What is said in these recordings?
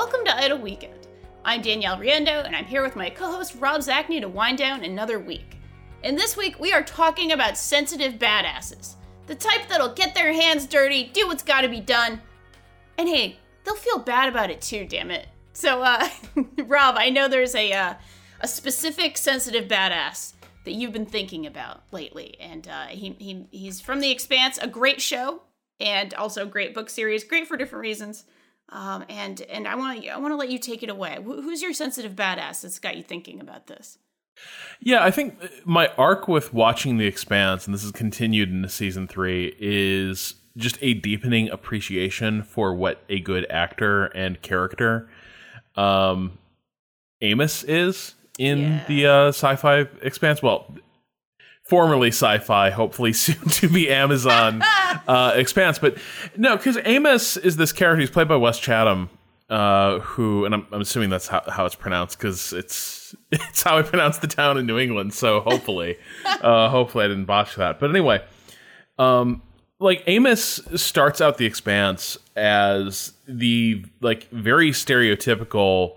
Welcome to Idle Weekend. I'm Danielle Riendeau, and I'm here with my co host Rob Zacny to wind down another week. And this week, we are talking about sensitive badasses. The type that'll get their hands dirty, do what's gotta be done, and hey, they'll feel bad about it too, damn it. So, uh, Rob, I know there's a, uh, a specific sensitive badass that you've been thinking about lately, and uh, he, he, he's from The Expanse, a great show, and also a great book series, great for different reasons. Um, and and I want to I want to let you take it away. Who's your sensitive badass that's got you thinking about this? Yeah, I think my arc with watching The Expanse, and this is continued into season three, is just a deepening appreciation for what a good actor and character um, Amos is in Yeah. the uh, sci-fi Expanse. Well, formerly sci-fi, hopefully soon to be Amazon uh, Expanse. But no, because Amos is this character. He's played by Wes Chatham, uh, who, and I'm, I'm assuming that's how, how it's pronounced because it's it's how I pronounce the town in New England. So hopefully, uh, hopefully I didn't botch that. But anyway, um, like Amos starts out the Expanse as the like very stereotypical,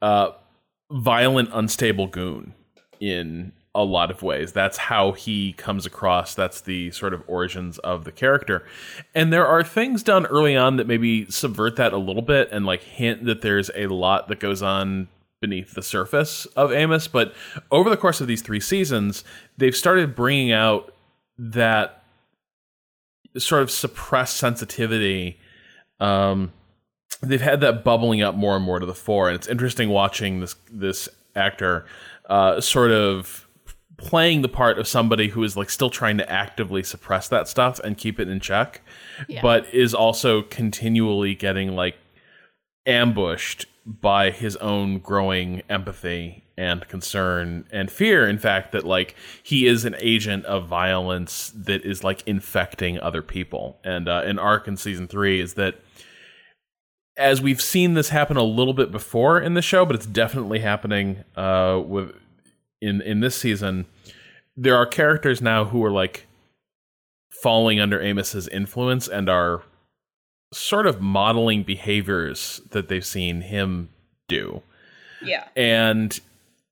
uh, violent, unstable goon in a lot of ways. That's how he comes across. That's the sort of origins of the character. And there are things done early on that maybe subvert that a little bit and like hint that there's a lot that goes on beneath the surface of Amos. But over the course of these three seasons, they've started bringing out that sort of suppressed sensitivity. Um, they've had that bubbling up more and more to the fore, and it's interesting watching this this actor uh, sort of playing the part of somebody who is like still trying to actively suppress that stuff and keep it in check, Yeah. but is also continually getting like ambushed by his own growing empathy and concern and fear in fact that like he is an agent of violence that is like infecting other people and uh, an arc in season three is that as we've seen this happen a little bit before in the show but it's definitely happening uh, with in in this season there are characters now who are like falling under amos's influence and are sort of modeling behaviors that they've seen him do Yeah. and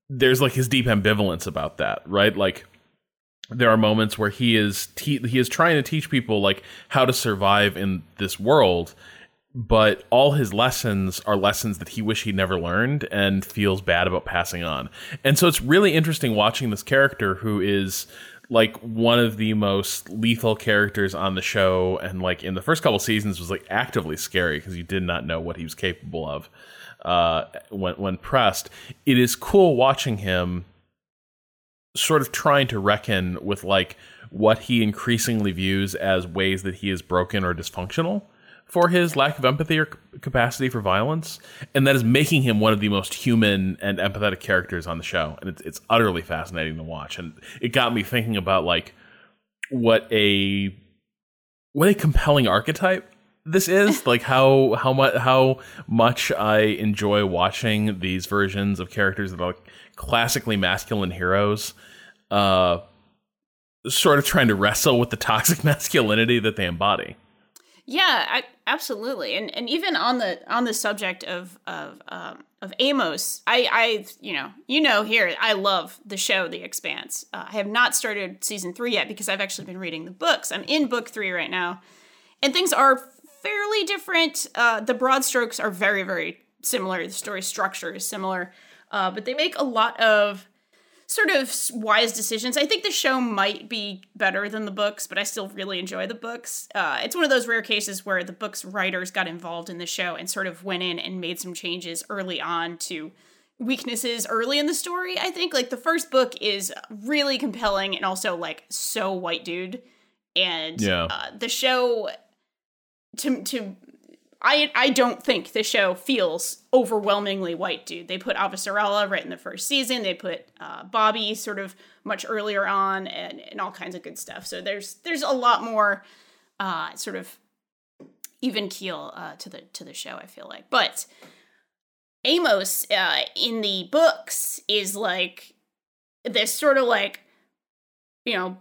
there's like his deep ambivalence about that right like there are moments where he is te- he is trying to teach people like how to survive in this world but all his lessons are lessons that he wish he never learned and feels bad about passing on and so it's really interesting watching this character who is like one of the most lethal characters on the show and like in the first couple seasons was like actively scary because you did not know what he was capable of uh, when when pressed. It is cool watching him sort of trying to reckon with like what he increasingly views as ways that he is broken or dysfunctional for his lack of empathy or capacity for violence, and that is making him one of the most human and empathetic characters on the show, and it's it's utterly fascinating to watch, and it got me thinking about like what a what a compelling archetype this is like how how much how much I enjoy watching these versions of characters that are like classically masculine heroes uh sort of trying to wrestle with the toxic masculinity that they embody. Yeah, I, absolutely. And and even on the on the subject of of um, of Amos, I I you know you know here I love the show The Expanse. Uh, I have not started season three yet because I've actually been reading the books. I'm in book three right now, and things are fairly different. Uh, the broad strokes are very very similar. The story structure is similar, uh, but they make a lot of sort of wise decisions. I think the show might be better than the books, but I still really enjoy the books. Uh, it's one of those rare cases where the book's writers got involved in the show and sort of went in and made some changes early on to weaknesses early in the story. I think like the first book is really compelling and also like so white dude, and Yeah. uh, the show to to I I don't think the show feels overwhelmingly white dude. They put Avasarala right in the first season. They put uh, Bobby sort of much earlier on, and, and all kinds of good stuff. So there's there's a lot more uh, sort of even keel uh, to the to the show. I feel like, but Amos uh, in the books is like this sort of like you know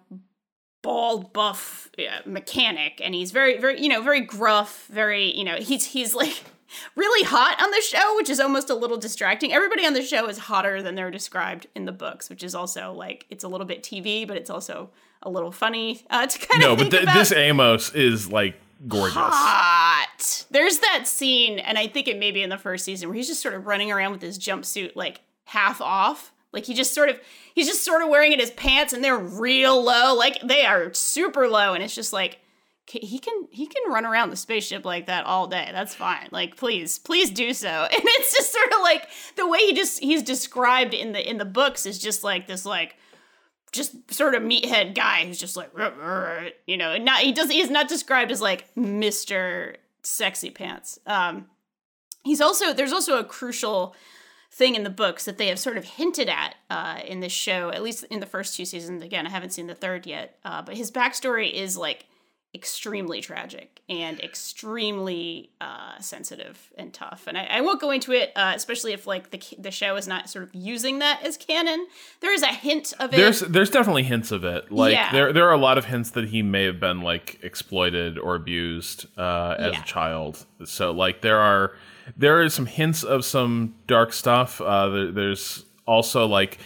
bald, buff yeah, mechanic, and he's very, very, you know, very gruff. Very, you know, he's he's like really hot on the show, which is almost a little distracting. Everybody on the show is hotter than they're described in the books, which is also like it's a little bit TV, but it's also a little funny uh, to kind of no. But th- this Amos is like gorgeous. Hot. There's that scene, and I think it may be in the first season where he's just sort of running around with his jumpsuit like half off. Like he just sort of he's just sort of wearing it his pants and they're real low. Like they are super low and it's just like he can he can run around the spaceship like that all day. That's fine. Like please, please do so. And it's just sort of like the way he just he's described in the in the books is just like this like just sort of meathead guy who's just like you know, not he does he's not described as like Mr. Sexy Pants. Um he's also there's also a crucial thing in the books that they have sort of hinted at uh, in this show, at least in the first two seasons. Again, I haven't seen the third yet, uh, but his backstory is like extremely tragic and extremely uh, sensitive and tough. And I, I won't go into it, uh, especially if like the the show is not sort of using that as canon. There is a hint of it. There's there's definitely hints of it. Like yeah. there there are a lot of hints that he may have been like exploited or abused uh, as yeah. a child. So like there are there are some hints of some dark stuff. Uh, there, there's also like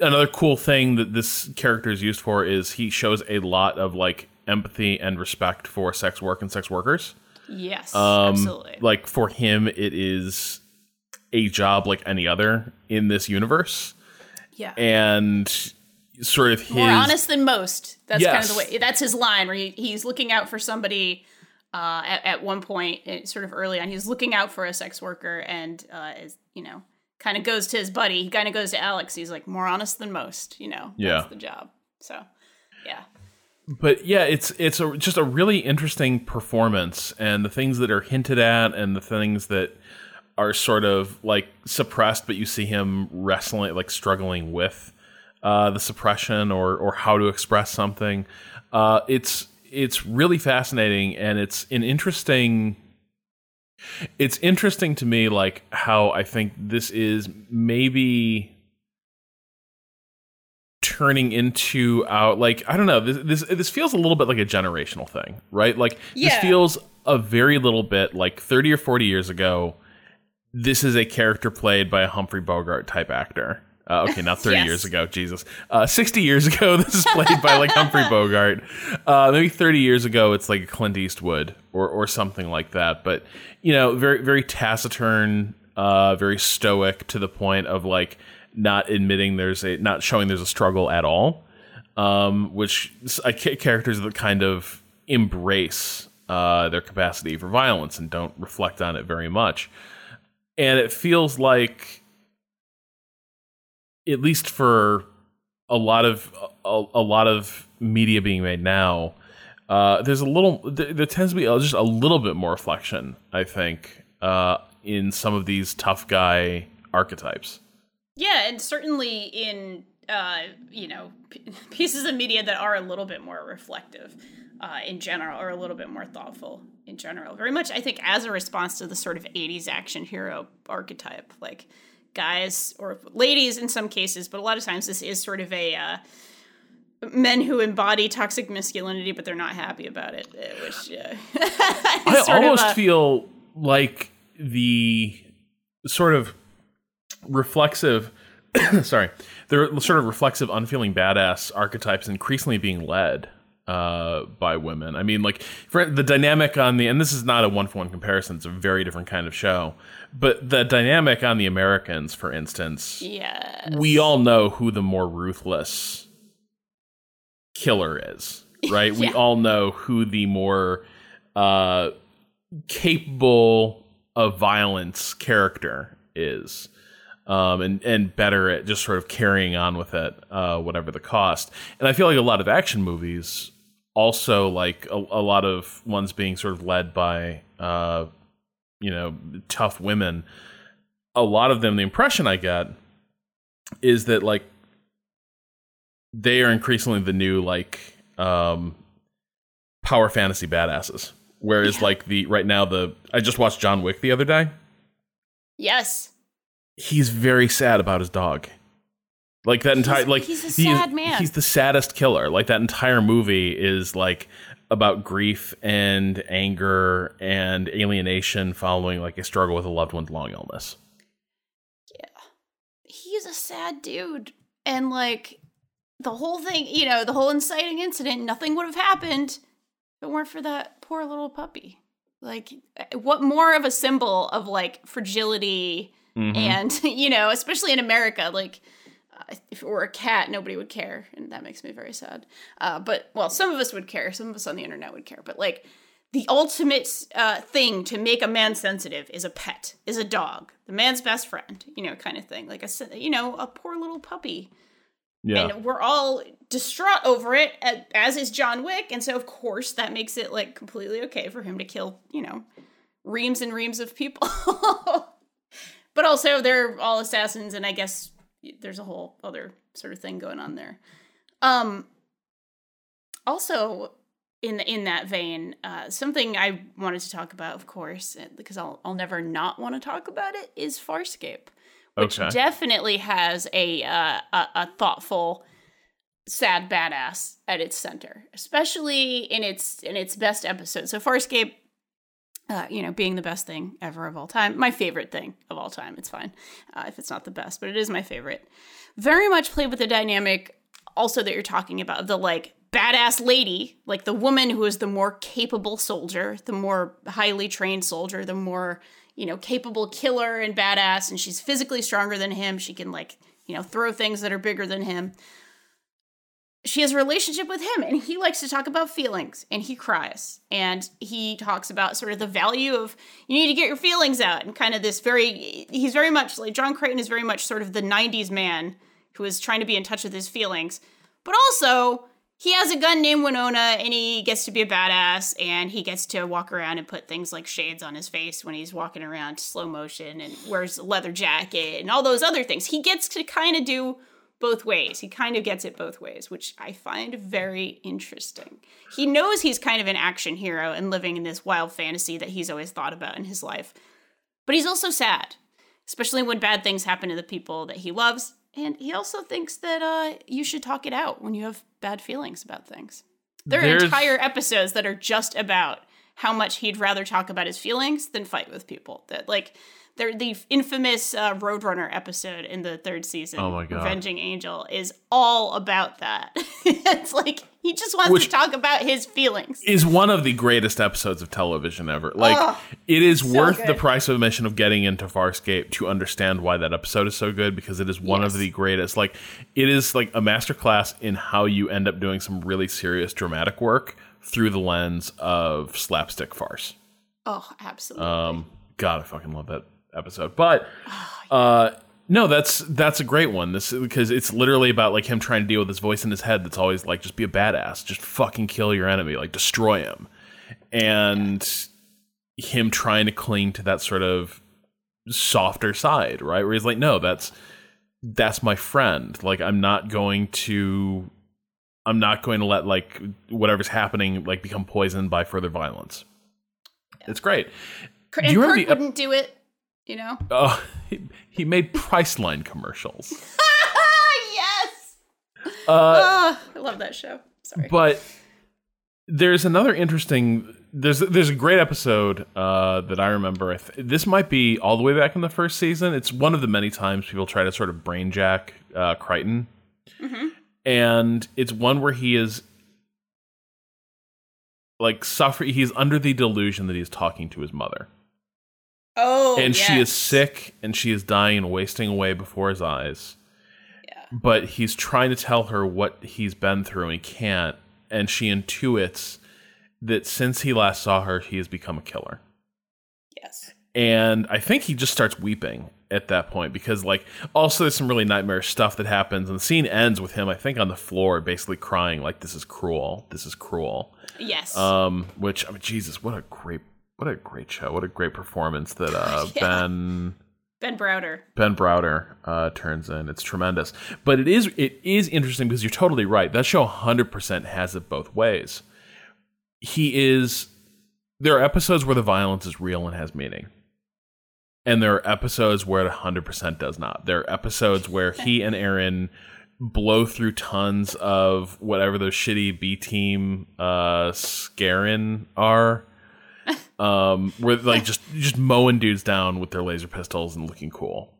another cool thing that this character is used for is he shows a lot of like empathy and respect for sex work and sex workers. Yes, um, absolutely. Like for him, it is a job like any other in this universe. Yeah, and sort of his more honest than most. That's yes. kind of the way. That's his line where he, he's looking out for somebody uh, at, at, one point, it, sort of early on, he's looking out for a sex worker and uh, is, you know, kind of goes to his buddy. He kind of goes to Alex. He's like, more honest than most, you know. Yeah. That's the job. So, yeah. But yeah, it's it's a, just a really interesting performance, and the things that are hinted at, and the things that are sort of like suppressed, but you see him wrestling, like struggling with uh, the suppression or or how to express something. Uh, it's it's really fascinating and it's an interesting it's interesting to me like how I think this is maybe turning into out like I don't know this this this feels a little bit like a generational thing, right? Like yeah. this feels a very little bit like 30 or 40 years ago this is a character played by a Humphrey Bogart type actor. Uh, okay, not 30 yes. years ago, Jesus. Uh, 60 years ago, this is played by like Humphrey Bogart. Uh, maybe 30 years ago, it's like Clint Eastwood or, or something like that. But, you know, very, very taciturn, uh, very stoic to the point of like not admitting there's a, not showing there's a struggle at all. Um, which characters that kind of embrace uh, their capacity for violence and don't reflect on it very much. And it feels like at least for a lot of a, a lot of media being made now, uh, there's a little there, there, tends to be just a little bit more reflection, I think, uh, in some of these tough guy archetypes. Yeah, and certainly in uh, you know p- pieces of media that are a little bit more reflective uh, in general, or a little bit more thoughtful in general. Very much, I think, as a response to the sort of '80s action hero archetype, like guys or ladies in some cases, but a lot of times this is sort of a uh, men who embody toxic masculinity, but they're not happy about it. Uh, which uh, I almost a- feel like the sort of reflexive. sorry, the sort of reflexive, unfeeling badass archetypes increasingly being led uh, by women. I mean, like for the dynamic on the, and this is not a one for one comparison; it's a very different kind of show. But the dynamic on the Americans, for instance, yes. we all know who the more ruthless killer is, right? yeah. We all know who the more uh, capable of violence character is. Um, and and better at just sort of carrying on with it, uh, whatever the cost. And I feel like a lot of action movies also like a, a lot of ones being sort of led by uh, you know tough women a lot of them the impression i get is that like they are increasingly the new like um power fantasy badasses. Whereas yeah. like the right now the i just watched john wick the other day. Yes. He's very sad about his dog Like that entire He's- like he's a sad man. He's the saddest killer. Like that entire movie is like about grief and anger and alienation following like a struggle with a loved one's long illness. Yeah. He's a sad dude. And like the whole thing, you know, the whole inciting incident, nothing would have happened if it weren't for that poor little puppy. Like what more of a symbol of like fragility Mhm. and you know, especially in America, like if it were a cat, nobody would care, and that makes me very sad. Uh, but well, some of us would care, some of us on the internet would care, but like the ultimate uh, thing to make a man sensitive is a pet, is a dog, the man's best friend, you know, kind of thing. Like a you know, a poor little puppy, yeah. and we're all distraught over it, as is John Wick, and so of course that makes it like completely okay for him to kill, you know, reams and reams of people. but also they're all assassins, and I guess there's a whole other sort of thing going on there. Um, also in in that vein, uh, something I wanted to talk about, of course, because I'll I'll never not want to talk about it, is Farscape, which Okay. definitely has a, uh, a a thoughtful, sad badass at its center, especially in its in its best episode. So Farscape. Uh, you know, being the best thing ever of all time, my favorite thing of all time. It's fine uh, if it's not the best, but it is my favorite. Very much played with the dynamic, also that you're talking about the like badass lady, like the woman who is the more capable soldier, the more highly trained soldier, the more, you know, capable killer and badass, and she's physically stronger than him. She can, like, you know, throw things that are bigger than him. She has a relationship with him, and he likes to talk about feelings, and he cries, and he talks about sort of the value of you need to get your feelings out, and kind of this very, he's very much like John Crichton is very much sort of the 90s man who is trying to be in touch with his feelings, but also he has a gun named Winona and he gets to be a badass and he gets to walk around and put things like shades on his face when he's walking around slow motion and wears a leather jacket and all those other things. He gets to kind of do both ways. He kind of gets it both ways, which I find very interesting. He knows he's kind of an action hero and living in this wild fantasy that he's always thought about in his life. But he's also sad, especially when bad things happen to the people that he loves. And he also thinks that uh, you should talk it out when you have bad feelings about things. There are There's- entire episodes that are just about how much he'd rather talk about his feelings than fight with people. That like they're the infamous uh, Roadrunner episode in the third season. Oh my God. Avenging Angel is all about that. it's like he just wants Which- to talk about his feelings. is one of the greatest episodes of television ever. Like Oh, it is worth the price of admission of getting into Farscape to understand why that episode is so good because it is one of the greatest. Like it is like a masterclass in how you end up doing some really serious dramatic work through the lens of slapstick farce. Oh, absolutely. Um god, I fucking love that episode. But uh no, that's that's a great one. This because it's literally about like him trying to deal with this voice in his head that's always like just be a badass, just fucking kill your enemy, like destroy him. And him trying to cling to that sort of softer side, right? Where he's like, "No, that's that's my friend. Like I'm not going to I'm not going to let like whatever's happening like become poisoned by further violence." It's great. Kirk- do and you Kirk remember the ep- wouldn't do it, you know? Oh, he, he made Priceline commercials. yes! Uh, oh, I love that show. Sorry. but there's another interesting. There's there's a great episode uh, that I remember. I th- this might be all the way back in the first season. It's one of the many times people try to sort of brainjack uh, Crichton, and it's one where he is like suffering. He's under the delusion that he's talking to his mother. oh, and she is sick and she is dying and wasting away before his eyes. Yeah. But he's trying to tell her what he's been through and he can't. And she intuits that since he last saw her, he has become a killer. Yes. And I think he just starts weeping at that point because, like, also there's some really nightmarish stuff that happens. And the scene ends with him, I think, on the floor, basically crying, like, this is cruel. This is cruel. Yes. Um, which, I mean, Jesus, what a great. What a great show! What a great performance that uh, Yeah. Ben ben Browder. Ben Browder uh, turns in. It's tremendous, but it is it is interesting because you're totally right. That show 100 percent has it both ways. He is. There are episodes where the violence is real and has meaning, and there are episodes where it 100% does not. There are episodes where he and Aeryn blow through tons of whatever those shitty B team uh Scarran are. Um where like just just mowing dudes down with their laser pistols and looking cool.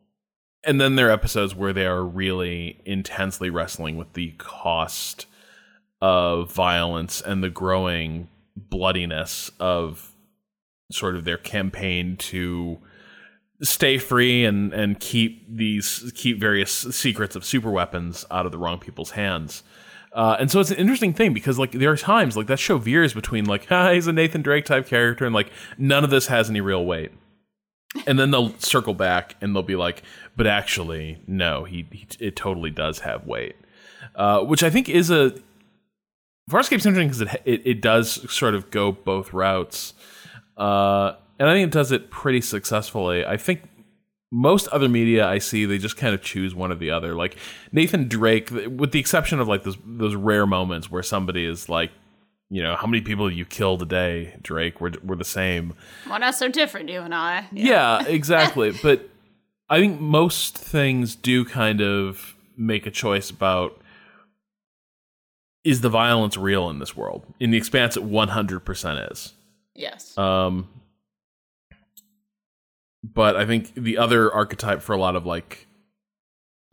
And then there are episodes where they are really intensely wrestling with the cost of violence and the growing bloodiness of sort of their campaign to stay free and and keep these keep various secrets of super weapons out of the wrong people's hands. Uh, and so it's an interesting thing because like there are times like that show veers between like ah, he's a Nathan Drake type character and like none of this has any real weight. And then they'll circle back and they'll be like, but actually, no, he, he it totally does have weight, uh, which I think is a Farscape's interesting because it, it it does sort of go both routes. Uh, and I think it does it pretty successfully. I think most other media I see, they just kind of choose one or the other. Like Nathan Drake, with the exception of like those those rare moments where somebody is like, you know, how many people you killed a day, Drake? We're we're the same. Well, not so different, you and I. Yeah, yeah exactly. but I think most things do kind of make a choice about is the violence real in this world? In the expanse, it one hundred percent is. Yes. Um, but I think the other archetype for a lot of like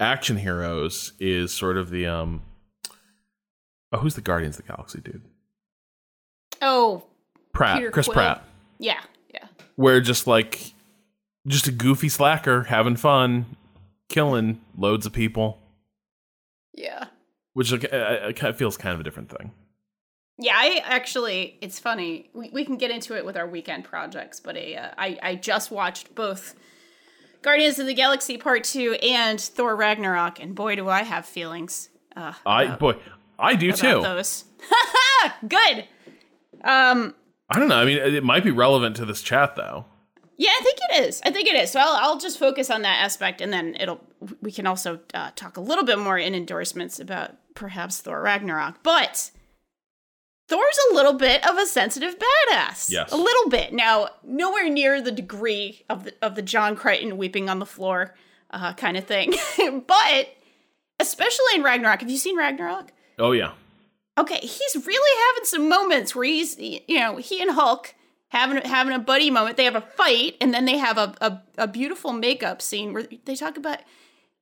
action heroes is sort of the um oh who's the Guardians of the Galaxy dude? Oh, Pratt, Peter Chris Quill. Pratt. Yeah, yeah. Where just like just a goofy slacker having fun, killing loads of people. Yeah. Which like, it kind of feels kind of a different thing. Yeah, I actually, it's funny. We, we can get into it with our weekend projects, but a, uh, I, I just watched both Guardians of the Galaxy Part 2 and Thor Ragnarok, and boy, do I have feelings. Uh, I, boy, I do too. Those. Good. Um, I don't know. I mean, it might be relevant to this chat, though. Yeah, I think it is. I think it is. So I'll, I'll just focus on that aspect, and then it'll. We can also uh, talk a little bit more in endorsements about perhaps Thor Ragnarok, but Thor's a little bit of a sensitive badass. Yes. A little bit. Now, nowhere near the degree of the of the John Crichton weeping on the floor uh, kind of thing. but especially in Ragnarok. Have you seen Ragnarok? Oh yeah. Okay, he's really having some moments where he's you know, he and Hulk having having a buddy moment. They have a fight and then they have a, a, a beautiful makeup scene where they talk about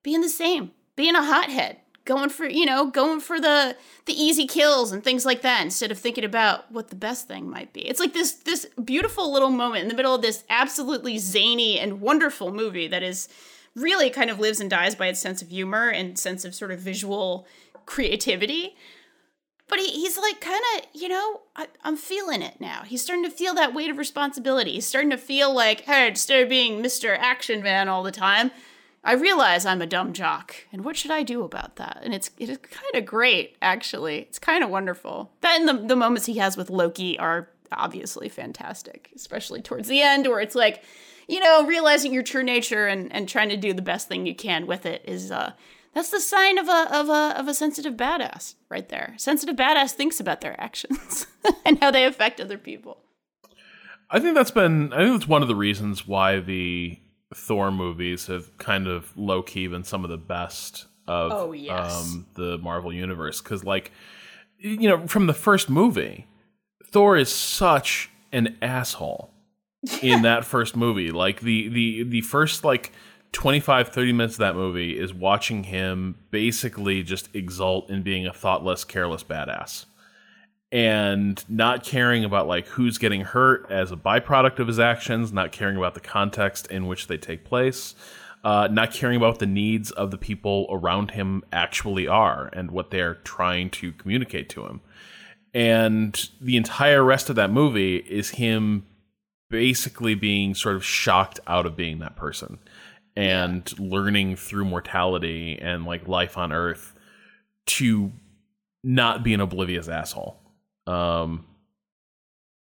being the same, being a hothead going for you know going for the the easy kills and things like that instead of thinking about what the best thing might be. It's like this this beautiful little moment in the middle of this absolutely zany and wonderful movie that is really kind of lives and dies by its sense of humor and sense of sort of visual creativity. But he, he's like kind of you know I, i'm feeling it now. He's starting to feel that weight of responsibility. He's starting to feel like hey instead of being mr action man all the time I realize I'm a dumb jock, and what should I do about that? And it's it is kind of great, actually. It's kind of wonderful. That and the the moments he has with Loki are obviously fantastic, especially towards the end, where it's like, you know, realizing your true nature and and trying to do the best thing you can with it is uh that's the sign of a of a of a sensitive badass right there. Sensitive badass thinks about their actions and how they affect other people. I think that's been I think that's one of the reasons why the Thor movies have kind of low key been some of the best of oh, yes. um, the Marvel universe because, like, you know, from the first movie, Thor is such an asshole in that first movie. Like the the the first like 25 30 minutes of that movie is watching him basically just exult in being a thoughtless, careless badass and not caring about like who's getting hurt as a byproduct of his actions, not caring about the context in which they take place, uh, not caring about the needs of the people around him actually are and what they're trying to communicate to him. And the entire rest of that movie is him basically being sort of shocked out of being that person and learning through mortality and like life on earth to not be an oblivious asshole um,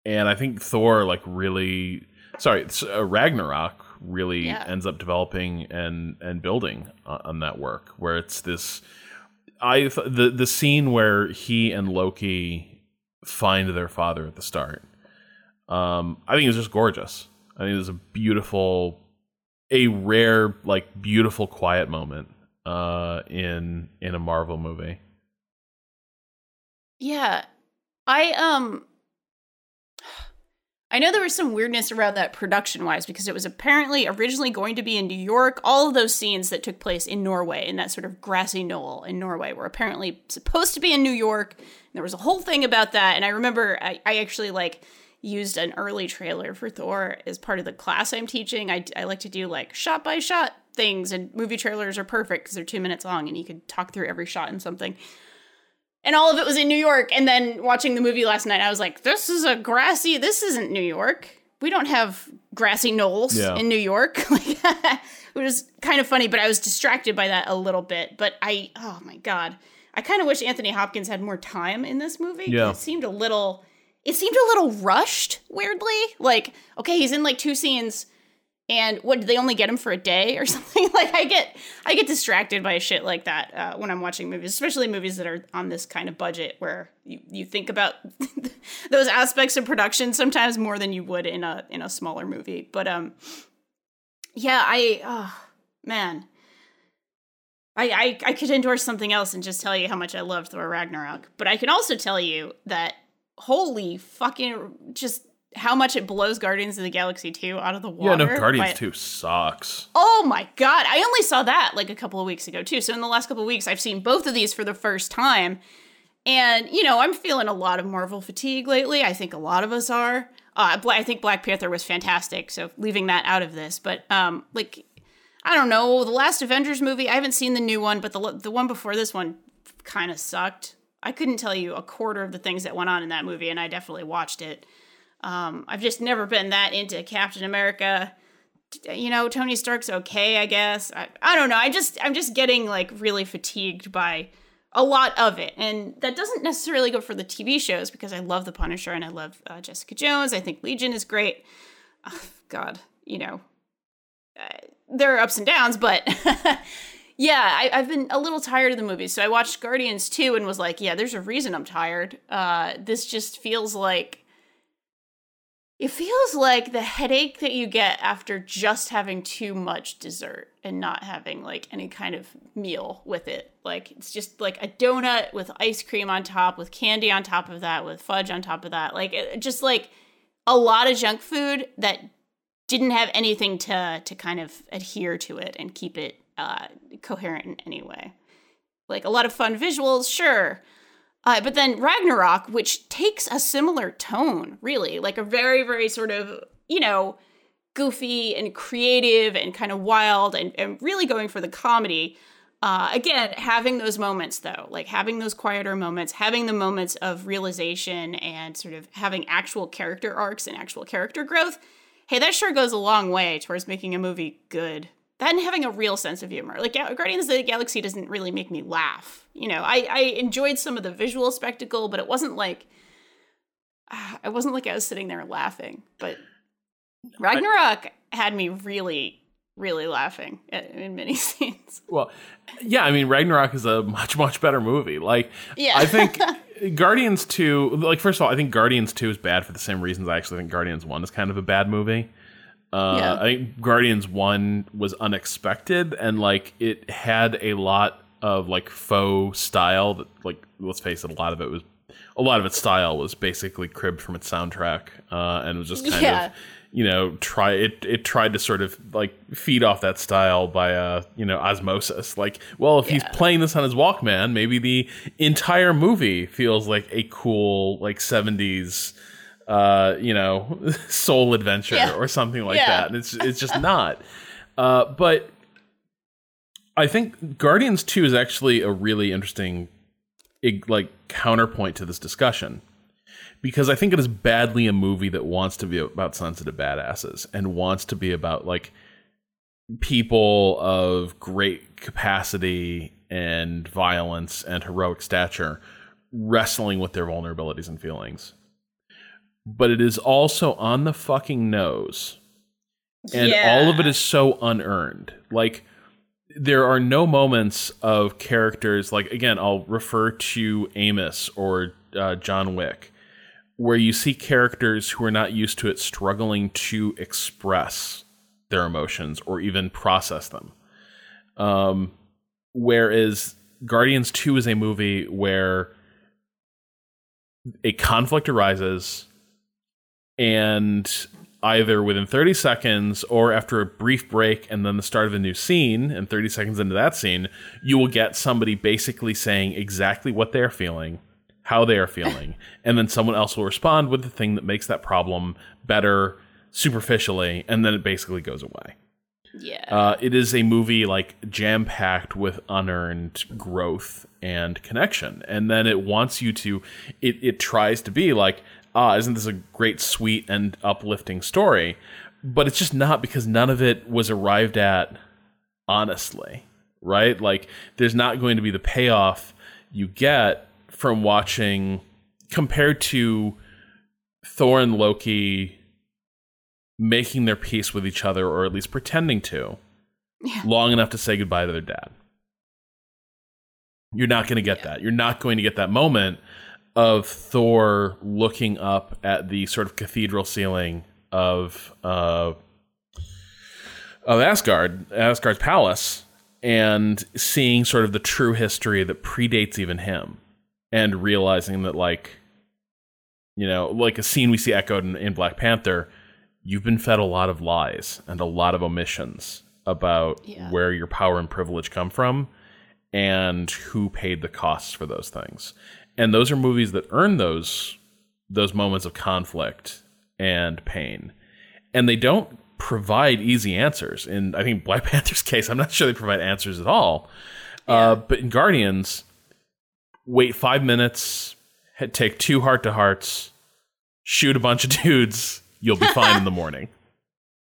and I think Thor like really, sorry, uh, Ragnarok really yeah. ends up developing and and building on, on that work where it's this. I the the scene where he and Loki find their father at the start. Um, I think it's just gorgeous. I think it was a beautiful a rare like beautiful quiet moment uh in in a Marvel movie. Yeah. I um I know there was some weirdness around that production wise because it was apparently originally going to be in New York. All of those scenes that took place in Norway, in that sort of grassy knoll in Norway, were apparently supposed to be in New York. There was a whole thing about that. And I remember I, I actually like used an early trailer for Thor as part of the class I'm teaching. I, I like to do like shot by shot things, and movie trailers are perfect because they're two minutes long and you could talk through every shot in something and all of it was in New York. And then watching the movie last night, I was like, this is a grassy, this isn't New York. We don't have grassy knolls Yeah. in New York. it was kind of funny, but I was distracted by that a little bit. But I, oh my God, I kind of wish Anthony Hopkins had more time in this movie. Yeah. It seemed a little, it seemed a little rushed, weirdly. Like, okay, he's in like two scenes. And what they only get him for a day or something? Like I get I get distracted by shit like that uh, when I'm watching movies, especially movies that are on this kind of budget where you, you think about those aspects of production sometimes more than you would in a in a smaller movie. But um, yeah, I oh, man, I, I I could endorse something else and just tell you how much I love Thor Ragnarok, but I can also tell you that holy fucking just how much it blows Guardians of the Galaxy 2 out of the water. Yeah, no, Guardians by- 2 sucks. Oh my god, I only saw that like a couple of weeks ago too. So in the last couple of weeks I've seen both of these for the first time. And you know, I'm feeling a lot of Marvel fatigue lately. I think a lot of us are. Uh I think Black Panther was fantastic, so leaving that out of this, but um like I don't know, the last Avengers movie, I haven't seen the new one, but the the one before this one kind of sucked. I couldn't tell you a quarter of the things that went on in that movie and I definitely watched it. Um, I've just never been that into Captain America. You know, Tony Stark's okay, I guess. I, I don't know. I just I'm just getting like really fatigued by a lot of it, and that doesn't necessarily go for the TV shows because I love The Punisher and I love uh, Jessica Jones. I think Legion is great. Ugh, God, you know, uh, there are ups and downs, but yeah, I, I've been a little tired of the movies. So I watched Guardians 2 and was like, yeah, there's a reason I'm tired. Uh, this just feels like it feels like the headache that you get after just having too much dessert and not having like any kind of meal with it. Like it's just like a donut with ice cream on top, with candy on top of that, with fudge on top of that. Like it, just like a lot of junk food that didn't have anything to to kind of adhere to it and keep it uh, coherent in any way. Like a lot of fun visuals, sure. Uh, but then Ragnarok, which takes a similar tone, really, like a very, very sort of, you know, goofy and creative and kind of wild and, and really going for the comedy. Uh, again, having those moments though, like having those quieter moments, having the moments of realization and sort of having actual character arcs and actual character growth. Hey, that sure goes a long way towards making a movie good. That and having a real sense of humor. Like Guardians of the Galaxy doesn't really make me laugh. You know, I, I enjoyed some of the visual spectacle, but it wasn't like ah, it wasn't like I was sitting there laughing. But Ragnarok had me really, really laughing at, in many scenes. Well, yeah, I mean Ragnarok is a much much better movie. Like Yeah. I think Guardians 2 like first of all, I think Guardians 2 is bad for the same reasons I actually think Guardians 1 is kind of a bad movie. Uh, Yeah. I think Guardians 1 was unexpected and like it had a lot of like faux style that like let's face it a lot of it was a lot of its style was basically cribbed from its soundtrack uh, and was just kind Yeah. of you know try it it tried to sort of like feed off that style by uh you know osmosis like well if he's playing this on his walkman maybe the entire movie feels like a cool like 70s uh you know soul adventure Yeah. or something like Yeah. that and it's it's just not uh but i think guardians 2 is actually a really interesting like counterpoint to this discussion because I think it is badly a movie that wants to be about sensitive badasses and wants to be about like people of great capacity and violence and heroic stature wrestling with their vulnerabilities and feelings. But it is also on the fucking nose. And all of it is so unearned. Like there are no moments of characters like again I'll refer to Amos or uh, John Wick where you see characters who are not used to it struggling to express their emotions or even process them. Um, whereas Guardians 2 is a movie where a conflict arises and either within 30 seconds or after a brief break and then the start of a new scene and 30 seconds into that scene you will get somebody basically saying exactly what they're feeling how they are feeling and then someone else will respond with the thing that makes that problem better superficially and then it basically goes away Yeah. uh, it is a movie like jam packed with unearned growth and connection, and then it wants you to. It it tries to be like, ah, isn't this a great, sweet, and uplifting story? But it's just not because none of it was arrived at honestly, right? Like, there's not going to be the payoff you get from watching compared to Thor and Loki making their peace with each other, or at least pretending to, Yeah. long enough to say goodbye to their dad. You're not going to get that. You're not going to get that moment of Thor looking up at the sort of cathedral ceiling of uh, of Asgard, Asgard's palace, and seeing sort of the true history that predates even him, and realizing that like, you know, like a scene we see echoed in, in Black Panther, you've been fed a lot of lies and a lot of omissions about Yeah. where your power and privilege come from and who paid the costs for those things. And those are movies that earn those those moments of conflict and pain. And they don't provide easy answers. In I think Black Panther's case, I'm not sure they provide answers at all. Uh, but in Guardians, wait five minutes, take two heart to hearts, shoot a bunch of dudes, you'll be fine in the morning.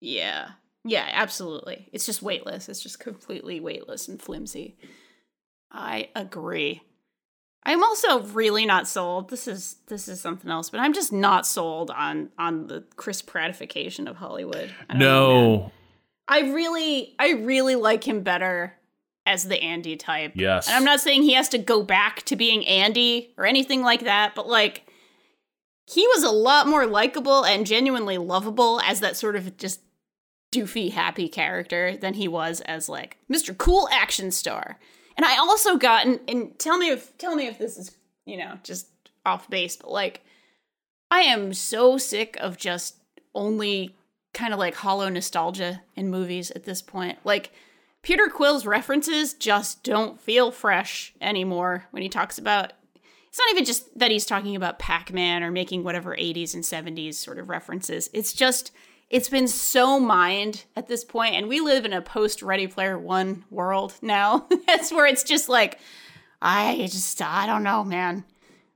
Yeah. Yeah, absolutely. It's just weightless. It's just completely weightless and flimsy. I agree. I'm also really not sold. This is this is something else, but I'm just not sold on on the Chris Prattification of Hollywood. I. No. I really I really like him better as the Andy type. Yes. And I'm not saying he has to go back to being Andy or anything like that, but like he was a lot more likable and genuinely lovable as that sort of just doofy happy character than he was as like Mr. Cool action star. And I also got and, and tell me if tell me if this is, you know, just off base, but like I am so sick of just only kind of like hollow nostalgia in movies at this point. Like Peter Quill's references just don't feel fresh anymore when he talks about it's not even just that he's talking about Pac-Man or making whatever 80s and 70s sort of references. It's just it's been so mined at this point and we live in a post Ready Player 1 world now. That's where it's just like I just I don't know, man.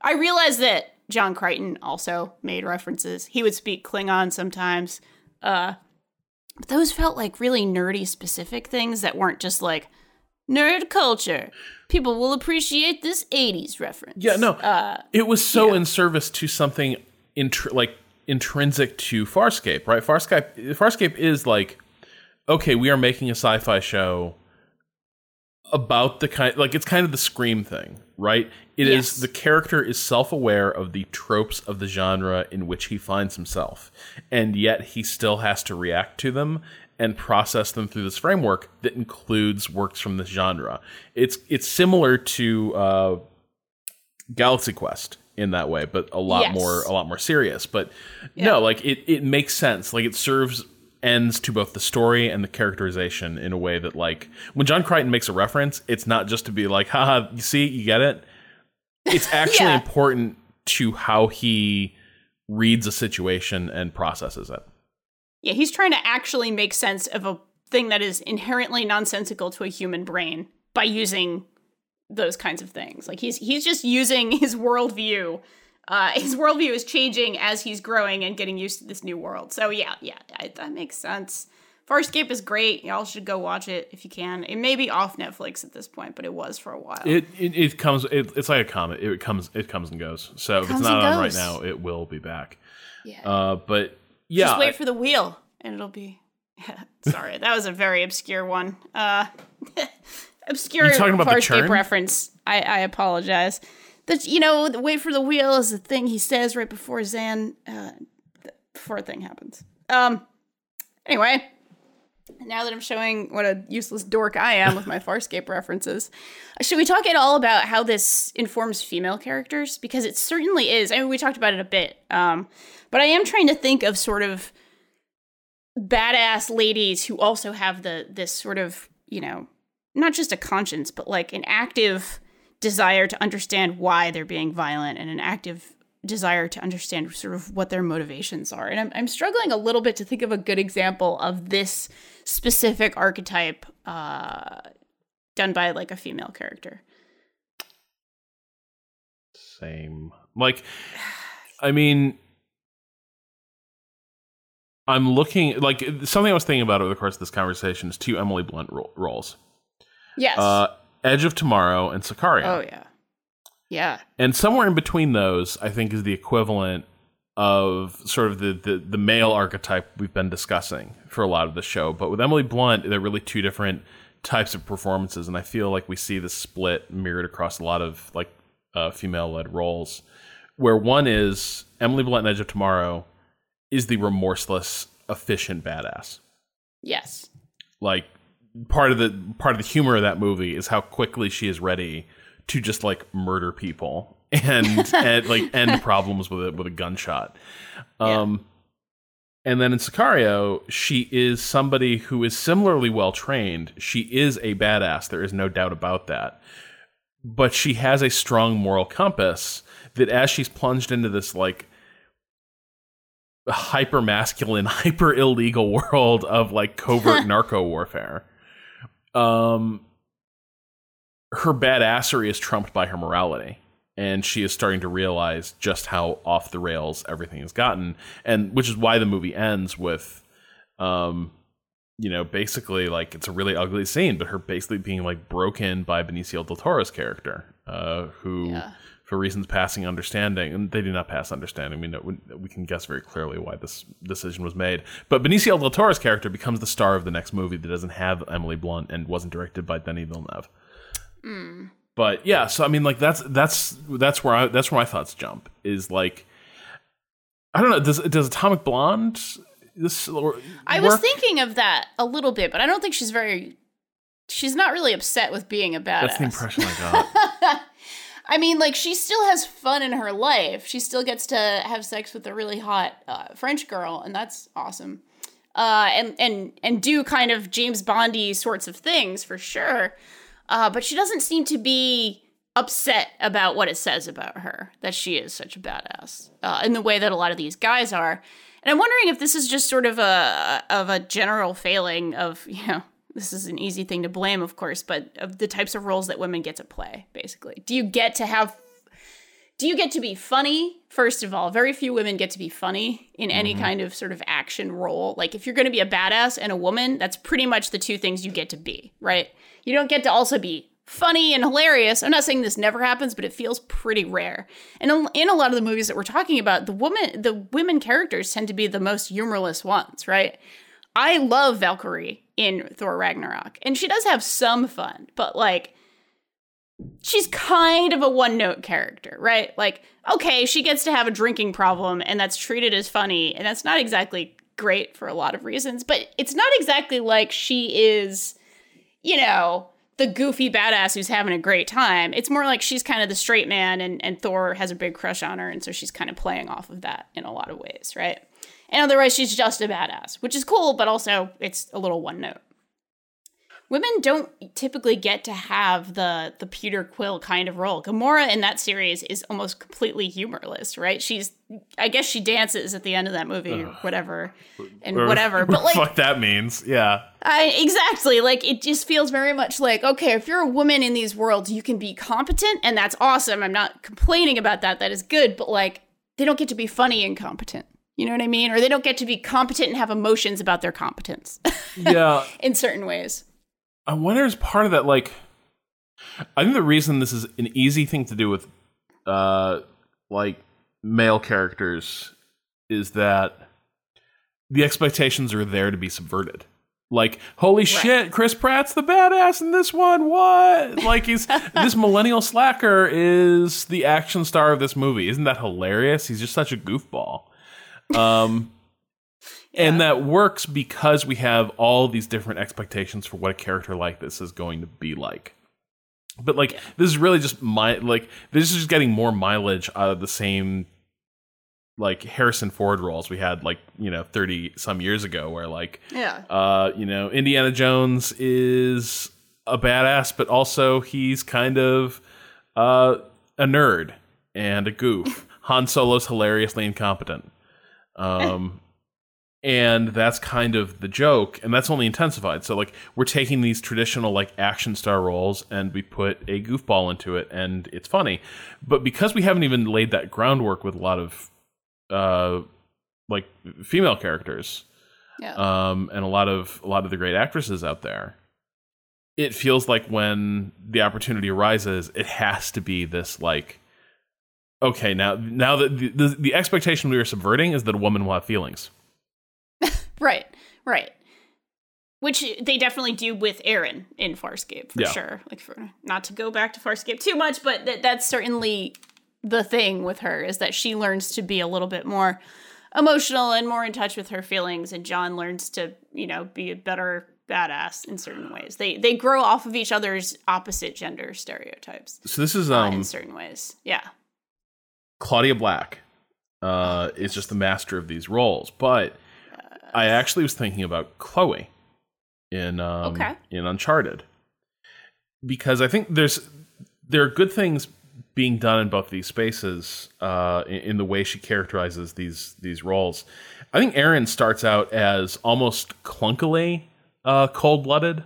I realize that John Crichton also made references. He would speak Klingon sometimes. Uh but those felt like really nerdy specific things that weren't just like nerd culture. People will appreciate this 80s reference. Yeah, no. Uh it was so yeah. in service to something intr- like intrinsic to Farscape, right? Farscape Farscape is like okay, we are making a sci-fi show about the kind like it's kind of the scream thing, right? It is Yes. the character is self-aware of the tropes of the genre in which he finds himself, and yet he still has to react to them and process them through this framework that includes works from this genre. It's it's similar to uh, Galaxy Quest in that way, but a lot Yes. more a lot more serious. But no, like it it makes sense. Like it serves ends to both the story and the characterization in a way that like when John Crichton makes a reference, it's not just to be like, haha, you see, you get it. It's actually Yeah. important to how he reads a situation and processes it. yeah, he's trying to actually make sense of a thing that is inherently nonsensical to a human brain by using those kinds of things. Like he's he's just using his worldview. Uh, his worldview is changing as he's growing and getting used to this new world. So yeah, yeah, I, that makes sense. Farscape is great. Y'all should go watch it if you can. It may be off Netflix at this point, but it was for a while. It it, it comes it, it's like a comet. It comes it comes and goes. So if it's not and on right now, it will be back. yeah. Uh, but yeah, Just wait I- for the wheel, and it'll be. Sorry, that was a very obscure one. Uh, obscure talking about the Farscape reference. I, I apologize. That you know, the wait for the wheel is the thing he says right before Zhaan, uh, before a thing happens. Um. Anyway, now that I'm showing what a useless dork I am with my Farscape references, should we talk at all about how this informs female characters? Because it certainly is. I mean, we talked about it a bit, um, but I am trying to think of sort of badass ladies who also have the this sort of you know not just a conscience, but like an active desire to understand why they're being violent and an active desire to understand sort of what their motivations are. And I'm, I'm struggling a little bit to think of a good example of this specific archetype uh, done by like a female character. Same. Like, I mean, I'm looking like something I was thinking about over the course of this conversation is two Emily Blunt ro- roles. Yes. Uh, Edge of Tomorrow and Sicario. Oh yeah. Yeah. And somewhere in between those, I think is the equivalent of sort of the, the, the male archetype we've been discussing for a lot of the show. But with Emily Blunt, they're really two different types of performances, and I feel like we see the split mirrored across a lot of like uh, female led roles, where one is Emily Blunt in Edge of Tomorrow is the remorseless, efficient badass. Yes. Like part of the part of the humor of that movie is how quickly she is ready to just like murder people and, and like end problems with a with a gunshot. Um yeah. and then in Sicario, she is somebody who is similarly well trained. She is a badass, there is no doubt about that. But she has a strong moral compass that as she's plunged into this like hyper masculine, hyper illegal world of like covert narco warfare. Um her badassery is trumped by her morality and she is starting to realize just how off the rails everything has gotten and which is why the movie ends with um you know basically like it's a really ugly scene but her basically being like broken by Benicio del Toro's character uh who yeah. For reasons passing understanding and they do not pass understanding we know we can guess very clearly why this decision was made but Benicio del Toro's character becomes the star of the next movie that doesn't have Emily Blunt and wasn't directed by Denis Villeneuve Mm. But yeah, so I mean, like that's that's that's where I that's where my thoughts jump is like, I don't know. Does does Atomic Blonde this? I was thinking of that a little bit, but I don't think she's very. She's not really upset with being a badass. That's the impression I got. I mean, like she still has fun in her life. She still gets to have sex with a really hot uh, French girl, and that's awesome. Uh, and and and do kind of James Bondy sorts of things for sure. Uh, but she doesn't seem to be upset about what it says about her that she is such a badass uh, in the way that a lot of these guys are. And I'm wondering if this is just sort of a of a general failing of you know this is an easy thing to blame, of course, but of the types of roles that women get to play. Basically, do you get to have do you get to be funny? First of all very few women get to be funny in any mm-hmm. kind of sort of action role. Like if you're going to be a badass and a woman that's pretty much the two things you get to be right? You don't get to also be funny and hilarious. I'm not saying this never happens but it feels pretty rare. And in a lot of the movies that we're talking about the woman the women characters tend to be the most humorless ones right i love valkyrie in thor ragnarok and she does have some fun but like she's kind of a one note character, right? Like, okay, she gets to have a drinking problem and that's treated as funny, and that's not exactly great for a lot of reasons, but it's not exactly like she is, you know, the goofy badass who's having a great time. It's more like she's kind of the straight man and, and Thor has a big crush on her, and so she's kind of playing off of that in a lot of ways, right? And otherwise she's just a badass, which is cool, but also it's a little one note women don't typically get to have the the Peter Quill kind of role. Gamora in that series is almost completely humorless, right? She's I guess she dances at the end of that movie or whatever and whatever. But like what that means. Yeah. I exactly. Like it just feels very much like, okay, if you're a woman in these worlds, you can be competent and that's awesome. I'm not complaining about that. That is good, but like they don't get to be funny and competent. You know what I mean? Or they don't get to be competent and have emotions about their competence. Yeah. in certain ways. I wonder is part of that like I think the reason this is an easy thing to do with uh like male characters is that the expectations are there to be subverted. Like, holy right. shit, Chris Pratt's the badass in this one. What? Like, he's this millennial slacker is the action star of this movie. Isn't that hilarious? He's just such a goofball. Um, And that works because we have all these different expectations for what a character like this is going to be like. But like this is really just my like this is just getting more mileage out of the same like Harrison Ford roles we had like, you know, 30 some years ago where like Yeah. uh, you know, Indiana Jones is a badass, but also he's kind of uh, a nerd and a goof. Han Solo's hilariously incompetent. Um, and that's kind of the joke, and that's only intensified. So, like, we're taking these traditional, like, action star roles and we put a goofball into it, and it's funny. But because we haven't even laid that groundwork with a lot of, uh, like, female characters, Yeah. um, and a lot of a lot of the great actresses out there. It feels like when the opportunity arises, it has to be this like, okay, now now that the, the, the expectation we are subverting is that a woman will have feelings. Right, right. Which they definitely do with Aeryn in Farscape for Yeah. sure. Like, for not to go back to Farscape too much, but that that's certainly the thing with her is that she learns to be a little bit more emotional and more in touch with her feelings, and John learns to you know be a better badass in certain ways. They they grow off of each other's opposite gender stereotypes So this is uh, um in certain ways. Yeah. Claudia Black uh, is just the master of these roles, but I actually was thinking about Chloe in um, Okay. in Uncharted because I think there's there are good things being done in both these spaces uh, in, in the way she characterizes these these roles. I think Aeryn starts out as almost clunkily uh, cold blooded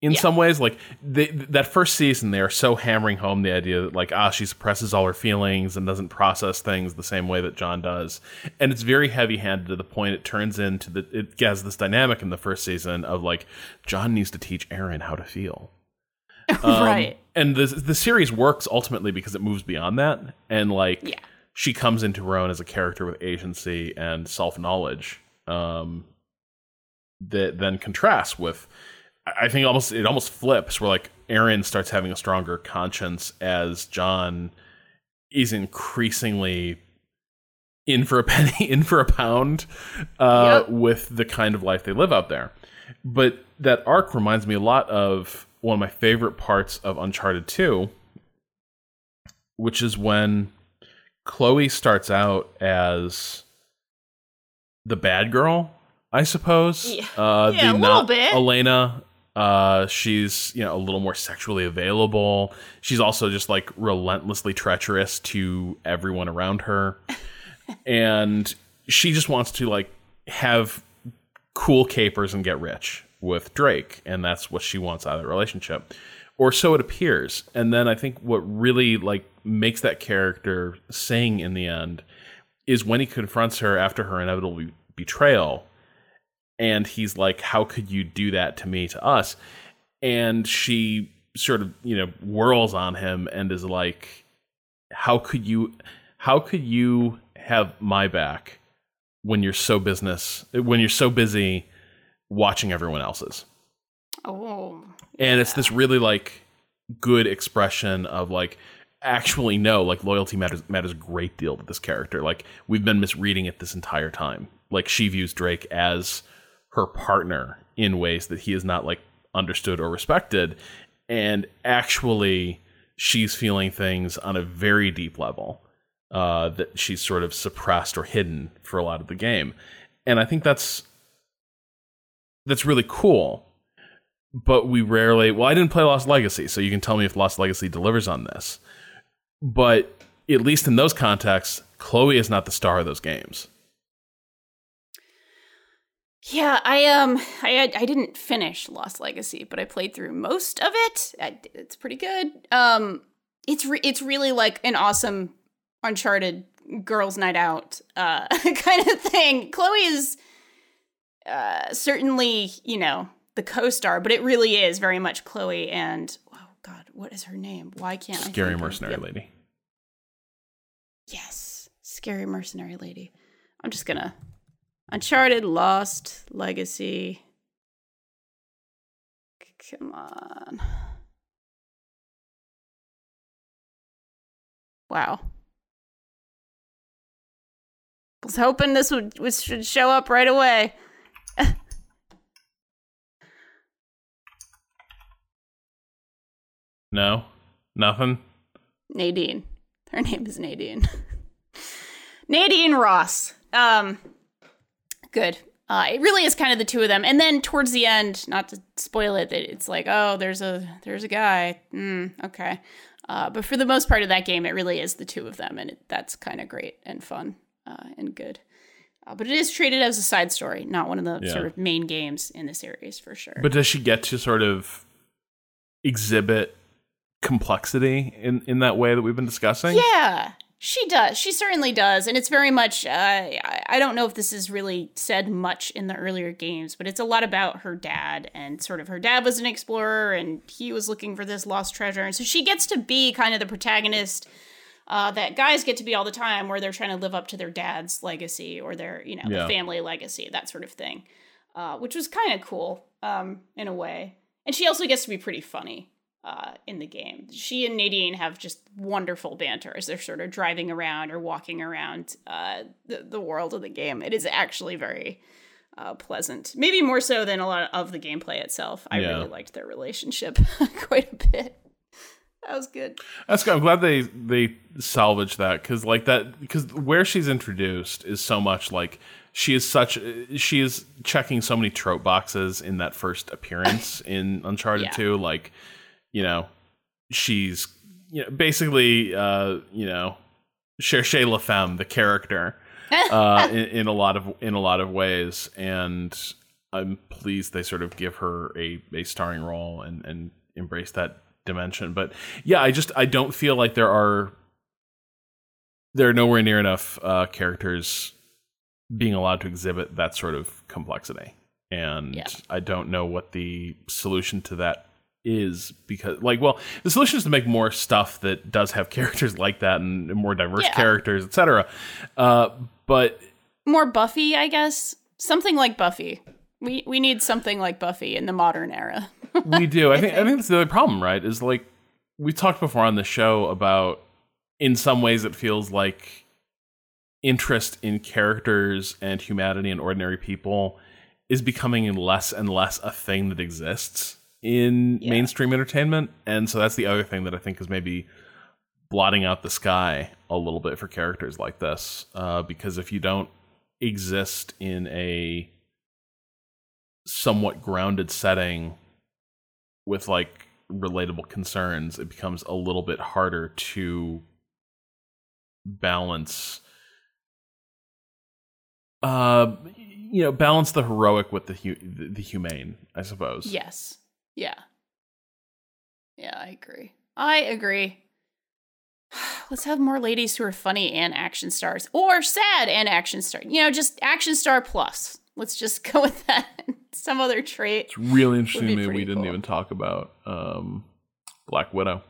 in Yeah. some ways. Like they, that first season, they are so hammering home the idea that like ah she suppresses all her feelings and doesn't process things the same way that John does, and it's very heavy handed to the point it turns into the it has this dynamic in the first season of like John needs to teach Aeryn how to feel. Um, right. And the the series works ultimately because it moves beyond that, and like Yeah. she comes into her own as a character with agency and self knowledge. Um, that then contrasts with, I think almost it almost flips where like Aeryn starts having a stronger conscience as John is increasingly in for a penny, in for a pound, uh, Yep. with the kind of life they live out there. But that arc reminds me a lot of one of my favorite parts of Uncharted 2, which is when Chloe starts out as the bad girl, I suppose. Yeah. Uh, Yeah, a the little bit. Elena. Uh, she's you know a little more sexually available. She's also just like relentlessly treacherous to everyone around her, and she just wants to like have cool capers and get rich with Drake, and that's what she wants out of the relationship. Or so it appears. And then I think what really like makes that character sing in the end is when he confronts her after her inevitable betrayal. And he's like, How could you do that to me, to us? And she sort of, you know, whirls on him and is like, How could you how could you have my back when you're so business when you're so busy watching everyone else's Oh. and it's this really like good expression of like actually no like loyalty matters matters a great deal to this character like we've been misreading it this entire time like she views drake as her partner in ways that he is not like understood or respected. And actually she's feeling things on a very deep level uh, that she's sort of suppressed or hidden for a lot of the game. And i think that's that's really cool. But we rarely well i didn't play lost legacy so you can tell me if lost legacy delivers on this. But at least in those contexts chloe is not the star of those games Yeah, I um I I didn't finish Lost Legacy, but I played through most of it. I, it's pretty good. Um it's re- it's really like an awesome uncharted girls night out uh kind of thing. Chloe is uh certainly, you know, the co-star, but it really is very much Chloe and oh god, what is her name? Why can't I scary of- mercenary Yep. lady Yes, scary mercenary lady. I'm just gonna Uncharted, Lost, Legacy. Come on. Wow. was hoping this would, would should show up right away. No, nothing. Nadine. Her name is Nadine. Nadine Ross. Um, good. Uh, it really is kind of the two of them, and then towards the end, not to spoil it, that it's like, oh, there's a there's a guy. Mm, okay, uh, but for the most part of that game, it really is the two of them, and it, that's kind of great and fun uh, and good. Uh, but it is treated as a side story, not one of the Yeah. sort of main games in the series for sure. But does she get to sort of exhibit complexity in in that way that we've been discussing? Yeah, she does. She certainly does, and it's very much. Uh, I don't know if this is really said much in the earlier games, but it's a lot about her dad and sort of her dad was an explorer, and he was looking for this lost treasure, and so she gets to be kind of the protagonist. Uh, that guys get to be all the time, where they're trying to live up to their dad's legacy or their, you know, Yeah. the family legacy, that sort of thing, uh, which was kind of cool um, in a way. And she also gets to be pretty funny uh, in the game. She and Nadine have just wonderful banter as they're sort of driving around or walking around uh, the, the world of the game. It is actually very uh, pleasant, maybe more so than a lot of the gameplay itself. I Yeah. really liked their relationship quite a bit. That was good. That's good. I'm glad they they salvaged that because like that because where she's introduced is so much like she is such she is checking so many trope boxes in that first appearance in Uncharted Yeah. 2. Like you know she's you know basically uh you know Cherchez La Femme the character uh in, in a lot of in a lot of ways and I'm pleased they sort of give her a a starring role and and embrace that dimension. But yeah, I just I don't feel like there are there are nowhere near enough uh, characters being allowed to exhibit that sort of complexity, and Yeah. I don't know what the solution to that is because like well the solution is to make more stuff that does have characters like that and more diverse Yeah. characters etc uh but More Buffy, I guess. Something like Buffy. We we need something like Buffy in the modern era. we do. I think I think that's the other problem, right? Is like we talked before on the show about in some ways it feels like interest in characters and humanity and ordinary people is becoming less and less a thing that exists in Yeah. mainstream entertainment. And so that's the other thing that I think is maybe blotting out the sky a little bit for characters like this. Uh, because if you don't exist in a somewhat grounded setting with like relatable concerns, it becomes a little bit harder to balance uh you know balance the heroic with the hu- the, the humane i suppose Yes. Yeah. Yeah, I agree. I agree. Let's have more ladies who are funny and action stars, or sad and action star. You know, just action star plus. Let's just go with that. Some other trait. it's really interesting me we didn't cool. even talk about um black widow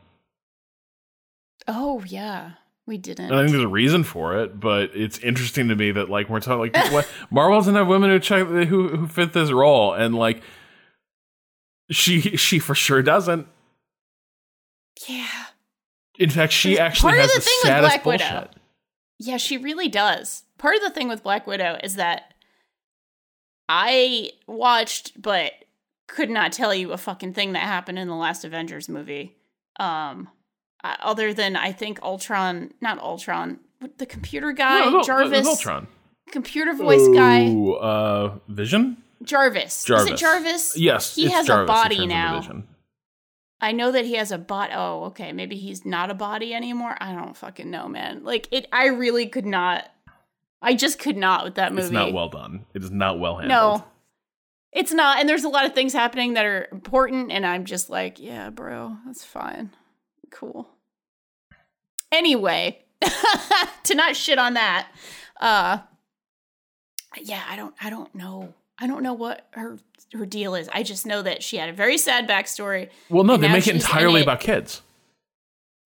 Oh yeah, we didn't. i think there's a reason for it but it's interesting to me that like we're talking like what marvel doesn't have women who check who who fit this role and like she she for sure doesn't yeah, in fact she Because actually part of has the the, thing with saddest Black Widow- bullshit yeah, she really does. Part of the thing with Black Widow is that I watched, but could not tell you a fucking thing that happened in the last Avengers movie. Um, other than I think Ultron, not Ultron, the computer guy, No, no, no, Jarvis, it's Ultron. computer voice guy, uh, Vision. Jarvis. Is it Jarvis? Yes, he has Jarvis a body now. I know that he has a bot. Oh, okay. Maybe he's not a body anymore. I don't fucking know, man. Like it, I really could not. I just could not with that movie. It's not well done. It is not well handled. No, it's not. And there's a lot of things happening that are important, and I'm just like, yeah, bro, that's fine, cool. Anyway, to not shit on that, uh, yeah, I don't, I don't know, I don't know what her her deal is. I just know that she had a very sad backstory. Well, no, they make it entirely it. about kids.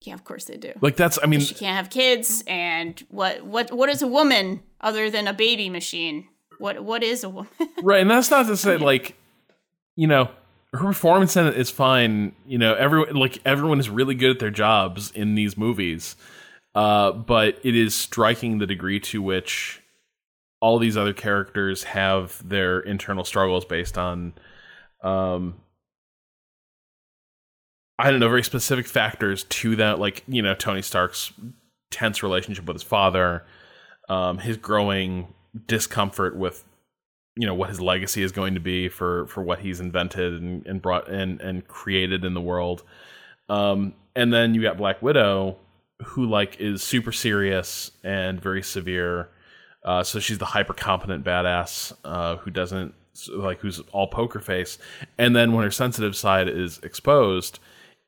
Yeah, of course they do. Like that's. I mean, she can't have kids, and what what what is a woman other than a baby machine? What what is a woman? right, and that's not to say like, you know, her performance in it is fine. You know, everyone like everyone is really good at their jobs in these movies, uh, but it is striking the degree to which all these other characters have their internal struggles based on um I don't know, very specific factors to that, like, you know, Tony Stark's tense relationship with his father, um, his growing discomfort with, you know, what his legacy is going to be for for what he's invented and, and brought and and created in the world. Um, and then you got Black Widow, who like is super serious and very severe. Uh, so she's the hyper competent badass uh, who doesn't like who's all poker face. And then when her sensitive side is exposed,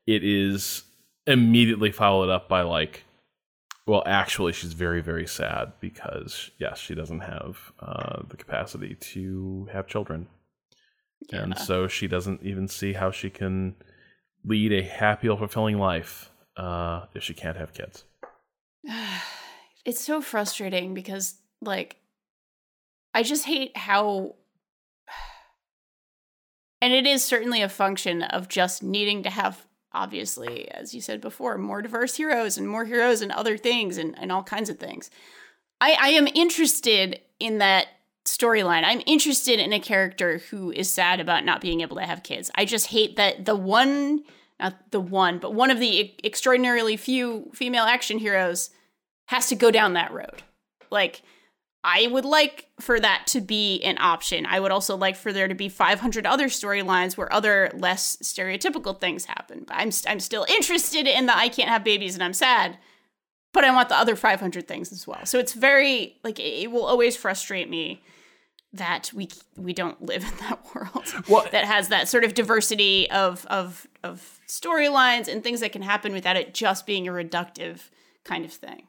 it is immediately followed up by like well actually she's very very sad because yes she doesn't have uh, the capacity to have children yeah. and so she doesn't even see how she can lead a happy or fulfilling life uh, if she can't have kids it's so frustrating because like i just hate how and it is certainly a function of just needing to have obviously, as you said before, more diverse heroes and more heroes and other things and, and all kinds of things. I, I am interested in that storyline. I'm interested in a character who is sad about not being able to have kids. I just hate that the one, not the one, but one of the extraordinarily few female action heroes has to go down that road. Like, I would like for that to be an option. I would also like for there to be 500 other storylines where other less stereotypical things happen. But I'm I'm still interested in the I can't have babies and I'm sad, but I want the other 500 things as well. So it's very like it will always frustrate me that we we don't live in that world well, that has that sort of diversity of of of storylines and things that can happen without it just being a reductive kind of thing.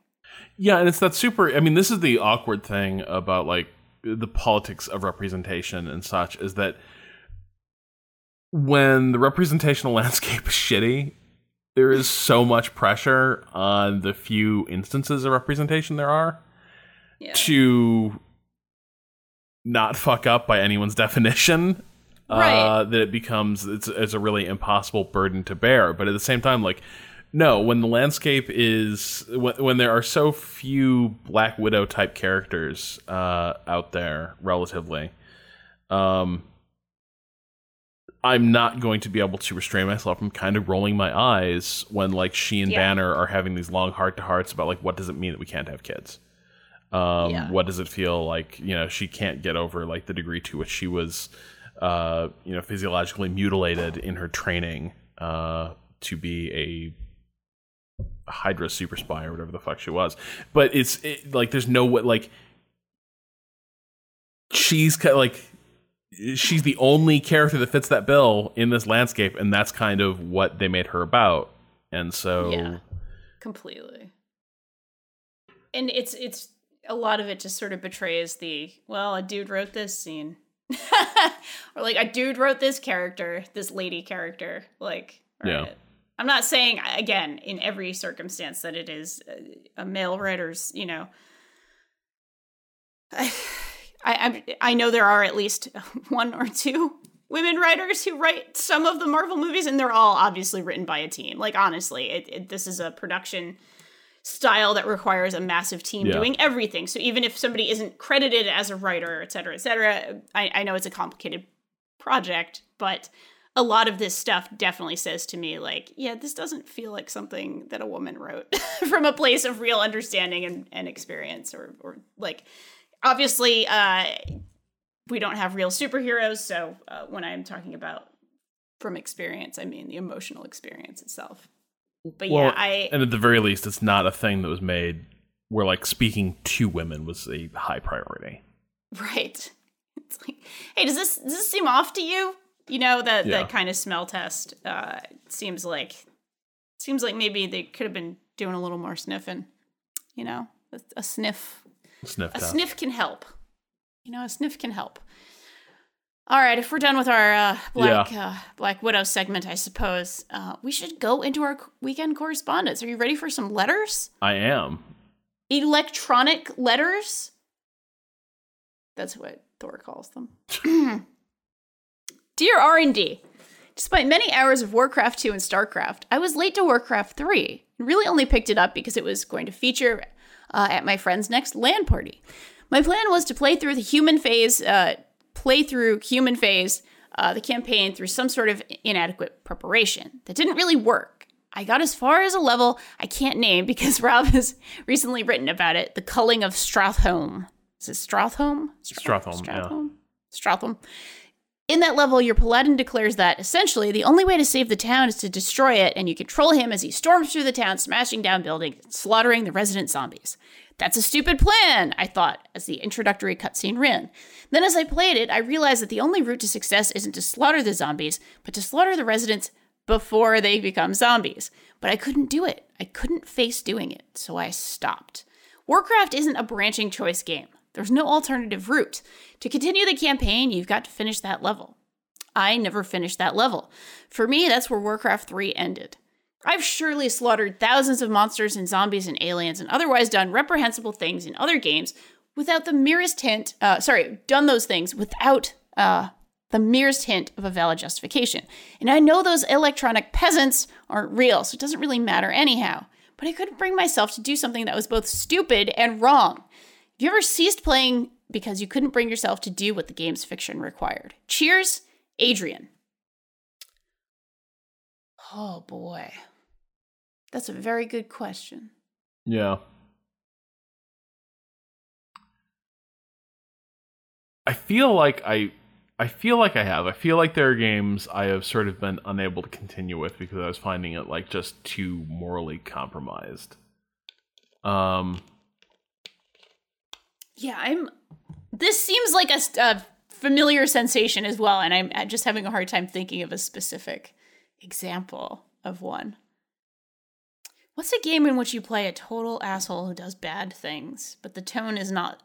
Yeah, and it's that super. I mean, this is the awkward thing about like the politics of representation and such is that when the representational landscape is shitty, there is so much pressure on the few instances of representation there are yeah. to not fuck up by anyone's definition. Uh, right. Uh, that it becomes it's, it's a really impossible burden to bear. But at the same time, like no, when the landscape is when, when there are so few Black Widow type characters uh, out there, relatively, um, I'm not going to be able to restrain myself from kind of rolling my eyes when like she and yeah. Banner are having these long heart to hearts about like what does it mean that we can't have kids. Um, yeah. What does it feel like? You know, she can't get over like the degree to which she was, uh, you know, physiologically mutilated in her training uh, to be a Hydra super spy or whatever the fuck she was. But it's it, like there's no what like she's kind of like she's the only character that fits that bill in this landscape, and that's kind of what they made her about. And so, yeah, completely. And it's it's a lot of it just sort of betrays the well, a dude wrote this scene, or like a dude wrote this character, this lady character, like yeah. I'm not saying again in every circumstance that it is a male writer's, you know. I, I I know there are at least one or two women writers who write some of the Marvel movies, and they're all obviously written by a team. Like honestly, it, it, this is a production style that requires a massive team yeah. doing everything. So even if somebody isn't credited as a writer, et cetera, et cetera, I, I know it's a complicated project, but a lot of this stuff definitely says to me like yeah this doesn't feel like something that a woman wrote from a place of real understanding and, and experience or, or like obviously uh, we don't have real superheroes so uh, when i'm talking about from experience i mean the emotional experience itself. But well, yeah i and at the very least it's not a thing that was made where like speaking to women was a high priority. Right. It's like hey does this does this seem off to you you know that yeah. that kind of smell test uh, seems like seems like maybe they could have been doing a little more sniffing. You know, a, a sniff, sniff, a test. sniff can help. You know, a sniff can help. All right, if we're done with our uh, Black yeah. uh, Black Widow segment, I suppose uh, we should go into our weekend correspondence. Are you ready for some letters? I am. Electronic letters. That's what Thor calls them. Dear R&D, despite many hours of Warcraft 2 and StarCraft, I was late to Warcraft 3 and really only picked it up because it was going to feature uh, at my friend's next LAN party. My plan was to play through the human phase, uh, play through human phase, uh, the campaign through some sort of inadequate preparation. That didn't really work. I got as far as a level I can't name because Rob has recently written about it the culling of Stratholme. Is it Stratholme? Stratholme, Stratholme. Stratholme. In that level, your paladin declares that essentially the only way to save the town is to destroy it, and you control him as he storms through the town, smashing down buildings, slaughtering the resident zombies. That's a stupid plan, I thought, as the introductory cutscene ran. Then, as I played it, I realized that the only route to success isn't to slaughter the zombies, but to slaughter the residents before they become zombies. But I couldn't do it. I couldn't face doing it, so I stopped. Warcraft isn't a branching choice game. There's no alternative route. To continue the campaign, you've got to finish that level. I never finished that level. For me, that's where Warcraft 3 ended. I've surely slaughtered thousands of monsters and zombies and aliens and otherwise done reprehensible things in other games without the merest hint, uh, sorry, done those things without uh, the merest hint of a valid justification. And I know those electronic peasants aren't real, so it doesn't really matter anyhow. But I couldn't bring myself to do something that was both stupid and wrong. Have you ever ceased playing because you couldn't bring yourself to do what the game's fiction required? Cheers, Adrian. Oh boy. That's a very good question. Yeah. I feel like I I feel like I have. I feel like there are games I have sort of been unable to continue with because I was finding it like just too morally compromised. Um Yeah, I'm this seems like a, a familiar sensation as well and I'm just having a hard time thinking of a specific example of one. What's a game in which you play a total asshole who does bad things, but the tone is not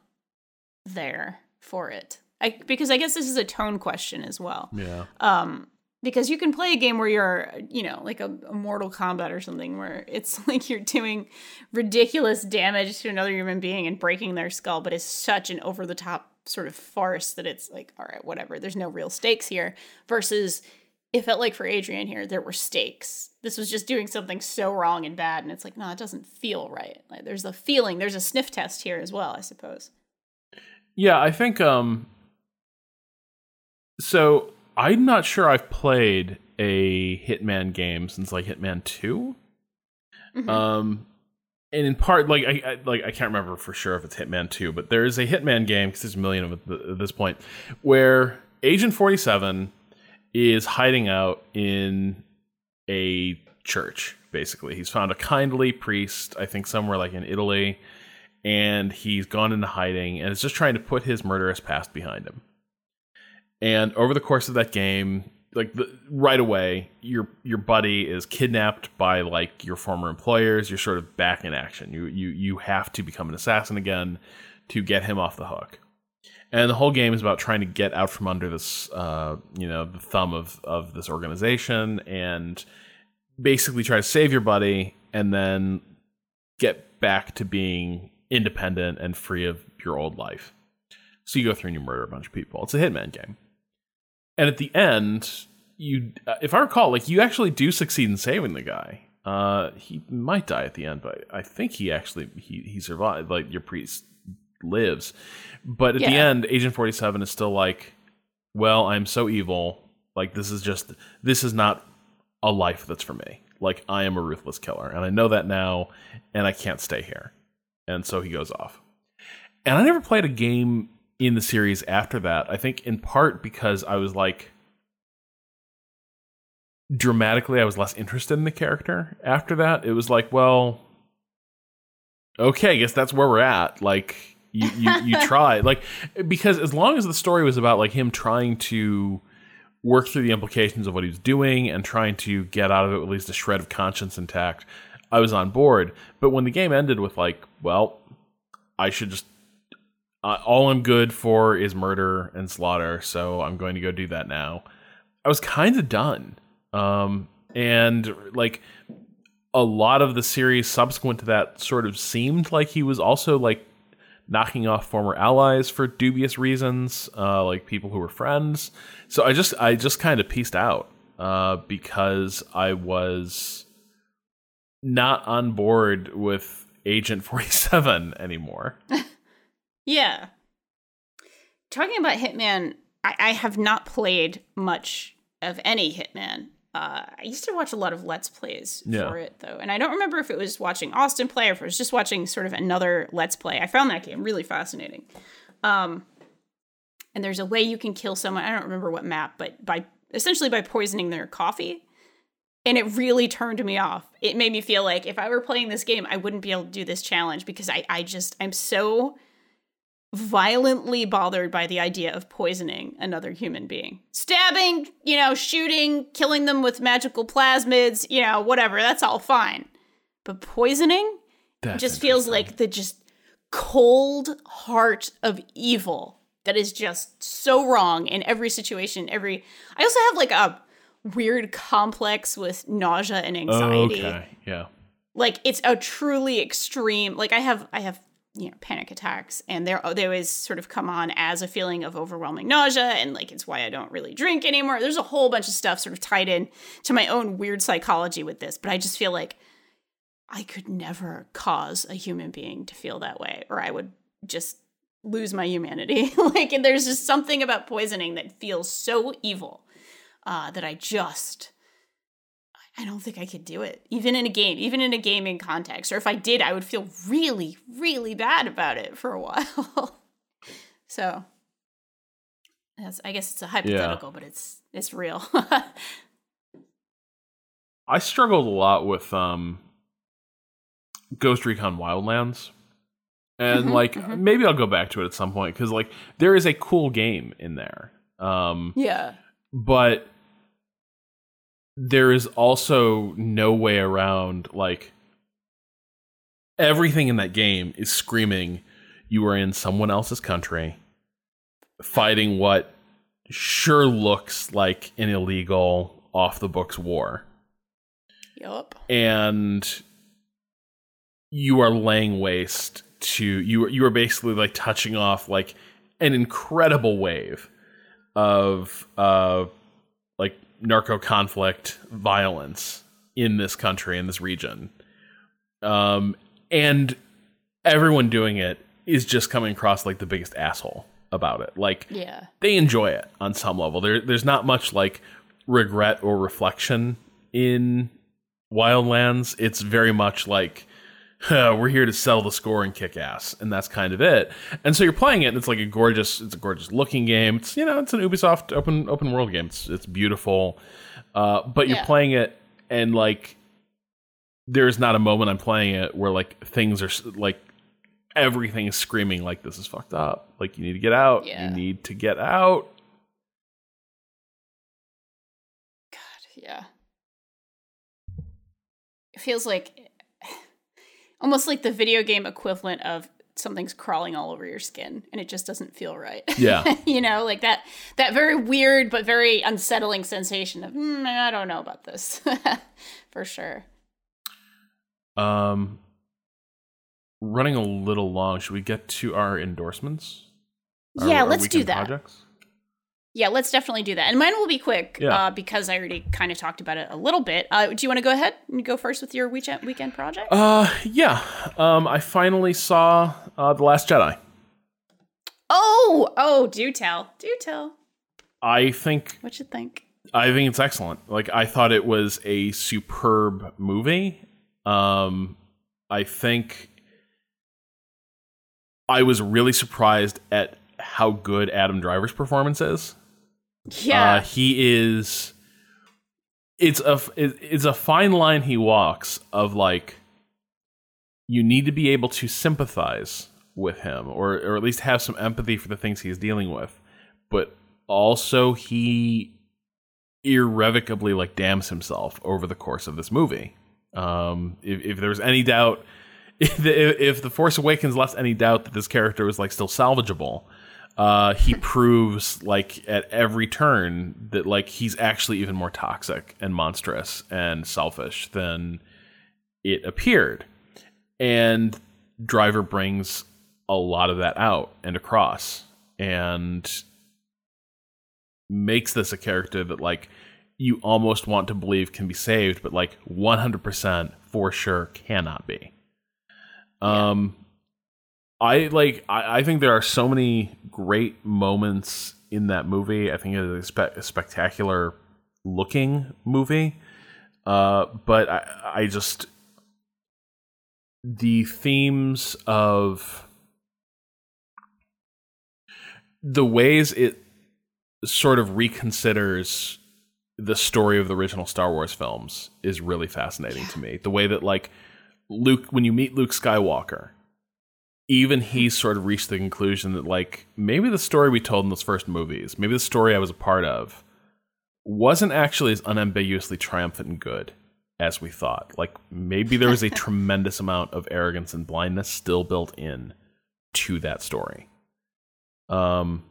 there for it? I, because I guess this is a tone question as well. Yeah. Um, because you can play a game where you're, you know, like a, a, Mortal Kombat or something, where it's like you're doing ridiculous damage to another human being and breaking their skull, but it's such an over the top sort of farce that it's like, all right, whatever. There's no real stakes here. Versus it felt like for Adrian here, there were stakes. This was just doing something so wrong and bad, and it's like, no, it doesn't feel right. Like there's a feeling, there's a sniff test here as well, I suppose. Yeah, I think um so I'm not sure I've played a Hitman game since like Hitman 2. Mm-hmm. Um and in part like I, I, like I can't remember for sure if it's Hitman 2, but there is a Hitman game cuz there's a million of it at this point where Agent 47 is hiding out in a church, basically. He's found a kindly priest, I think somewhere like in Italy, and he's gone into hiding and is just trying to put his murderous past behind him. And over the course of that game, like the, right away, your your buddy is kidnapped by like your former employers. You're sort of back in action. You you you have to become an assassin again to get him off the hook and the whole game is about trying to get out from under this, uh, you know, the thumb of of this organization and basically try to save your buddy and then get back to being independent and free of your old life. So you go through and you murder a bunch of people. It's a Hitman game, and at the end, you, uh, if I recall, like you actually do succeed in saving the guy. Uh, he might die at the end, but I think he actually he he survived. Like your priest lives. But at yeah. the end, Agent 47 is still like, well, I'm so evil. Like, this is just, this is not a life that's for me. Like, I am a ruthless killer. And I know that now, and I can't stay here. And so he goes off. And I never played a game in the series after that. I think in part because I was like, dramatically, I was less interested in the character after that. It was like, well, okay, I guess that's where we're at. Like, you you, you try like because as long as the story was about like him trying to work through the implications of what he was doing and trying to get out of it at least a shred of conscience intact, I was on board. But when the game ended with like, well, I should just uh, all I'm good for is murder and slaughter, so I'm going to go do that now. I was kind of done. Um, and like a lot of the series subsequent to that sort of seemed like he was also like knocking off former allies for dubious reasons, uh, like people who were friends. So I just I just kind of pieced out uh, because I was not on board with Agent Forty Seven anymore. Yeah. Talking about Hitman, I, I have not played much of any Hitman. Uh, I used to watch a lot of Let's Plays Yeah. for it, though. And I don't remember if it was watching Austin play or if it was just watching sort of another Let's Play. I found that game really fascinating. Um, and there's a way you can kill someone. I don't remember what map, but by essentially by poisoning their coffee. And it really turned me off. It made me feel like if I were playing this game, I wouldn't be able to do this challenge because I, I just, I'm so violently bothered by the idea of poisoning another human being. Stabbing, you know, shooting, killing them with magical plasmids, you know, whatever, that's all fine. But poisoning That's just feels like the just cold heart of evil that is just so wrong in every situation, every I also have like a weird complex with nausea and anxiety Okay. Yeah. like it's a truly extreme like i have i have you know panic attacks and they're they always sort of come on as a feeling of overwhelming nausea and like it's why i don't really drink anymore. There's a whole bunch of stuff sort of tied in to my own weird psychology with this but i just feel like i could never cause a human being to feel that way or i would just lose my humanity. Like and there's just something about poisoning that feels so evil uh, that i just I don't think I could do it, even in a game, even in a gaming context. Or if I did, I would feel really, really bad about it for a while. so, that's, I guess it's a hypothetical, but it's it's real. I struggled a lot with um Ghost Recon Wildlands. And Mhm, like mhm. maybe I'll go back to it at some point cuz like there is a cool game in there. Um yeah, but there is also no way around like everything in that game is screaming you are in someone else's country fighting what sure looks like an illegal off the books war. Yup, and you are laying waste to you you are basically like touching off like an incredible wave of uh narco conflict violence in this country in this region um and everyone doing it is just coming across like the biggest asshole about it like yeah, they enjoy it on some level. There, there's not much like regret or reflection in Wildlands. It's very much like "Huh, we're here to sell the score and kick ass, and that's kind of it. And so you're playing it, and it's like a gorgeous, it's a gorgeous looking game. It's you know, it's an Ubisoft open open world game. It's it's beautiful, uh, but you're Yeah. playing it, and like there's not a moment I'm playing it where like things are like everything is screaming like this is fucked up. Like you need to get out. Yeah. You need to get out. God, yeah. It feels like almost like the video game equivalent of something's crawling all over your skin, and it just doesn't feel right. Yeah. you know, like that that very weird but very unsettling sensation of mm, I don't know about this for sure. Um, running a little long. Should we get to our endorsements? Our- yeah, our let's do that. Projects? Yeah, let's definitely do that. And mine will be quick Yeah. uh, because I already kind of talked about it a little bit. Uh, do you want to go ahead and go first with your weekend weekend project? Uh, yeah. Um, I finally saw uh, the Last Jedi. oh, oh, do tell, do tell. I think What you think? I think it's excellent. Like I thought it was a superb movie. Um, I think I was really surprised at how good Adam Driver's performance is. Yeah, Uh, he is. It's a it's a fine line he walks of like. You need to be able to sympathize with him, or or at least have some empathy for the things he's dealing with, but also he irrevocably like damns himself over the course of this movie. Um, if if there's any doubt, if the, if the Force Awakens left any doubt that this character was like still salvageable, uh, he proves like at every turn that like he's actually even more toxic and monstrous and selfish than it appeared. And Driver brings a lot of that out and across and makes this a character that like you almost want to believe can be saved, but like 100% for sure cannot be. Um, I like. I, I think there are so many great moments in that movie. I think it is a, spe- a spectacular looking movie. Uh, but I, I just the themes of the ways it sort of reconsiders the story of the original Star Wars films is really fascinating yeah. to me. The way that like Luke when you meet Luke Skywalker, even he sort of reached the conclusion that like maybe the story we told in those first movies, maybe the story I was a part of wasn't actually as unambiguously triumphant and good as we thought. Like maybe there was a tremendous amount of arrogance and blindness still built in to that story. Um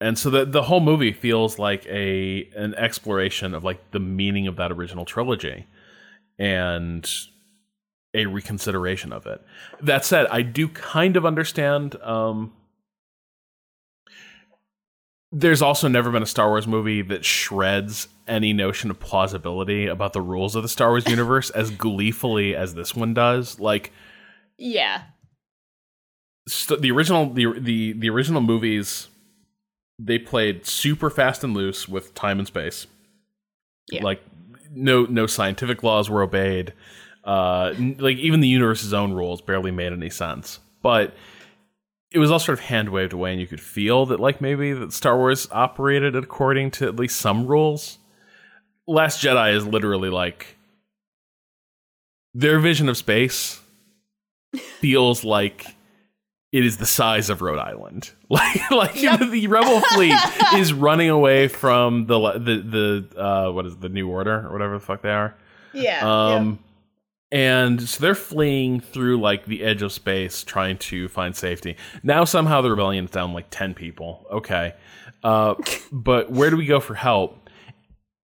and so the the whole movie feels like a an exploration of like the meaning of that original trilogy and a reconsideration of it. That said, I do kind of understand um there's also never been a Star Wars movie that shreds any notion of plausibility about the rules of the Star Wars universe as gleefully as this one does. Like, yeah, st- the original the the the original movies they played super fast and loose with time and space. Yeah. Like, no no scientific laws were obeyed. Uh, like even the universe's own rules barely made any sense. But it was all sort of hand waved away, and you could feel that like maybe that Star Wars operated according to at least some rules. Last Jedi is literally like their vision of space feels like it is the size of Rhode Island. Like like yep. the rebel fleet is running away from the the the uh, what is it, the New Order or whatever the fuck they are. Yeah. Um and so they're fleeing through like the edge of space trying to find safety. Now somehow the rebellion's down like 10 people. Okay. Uh, but where do we go for help?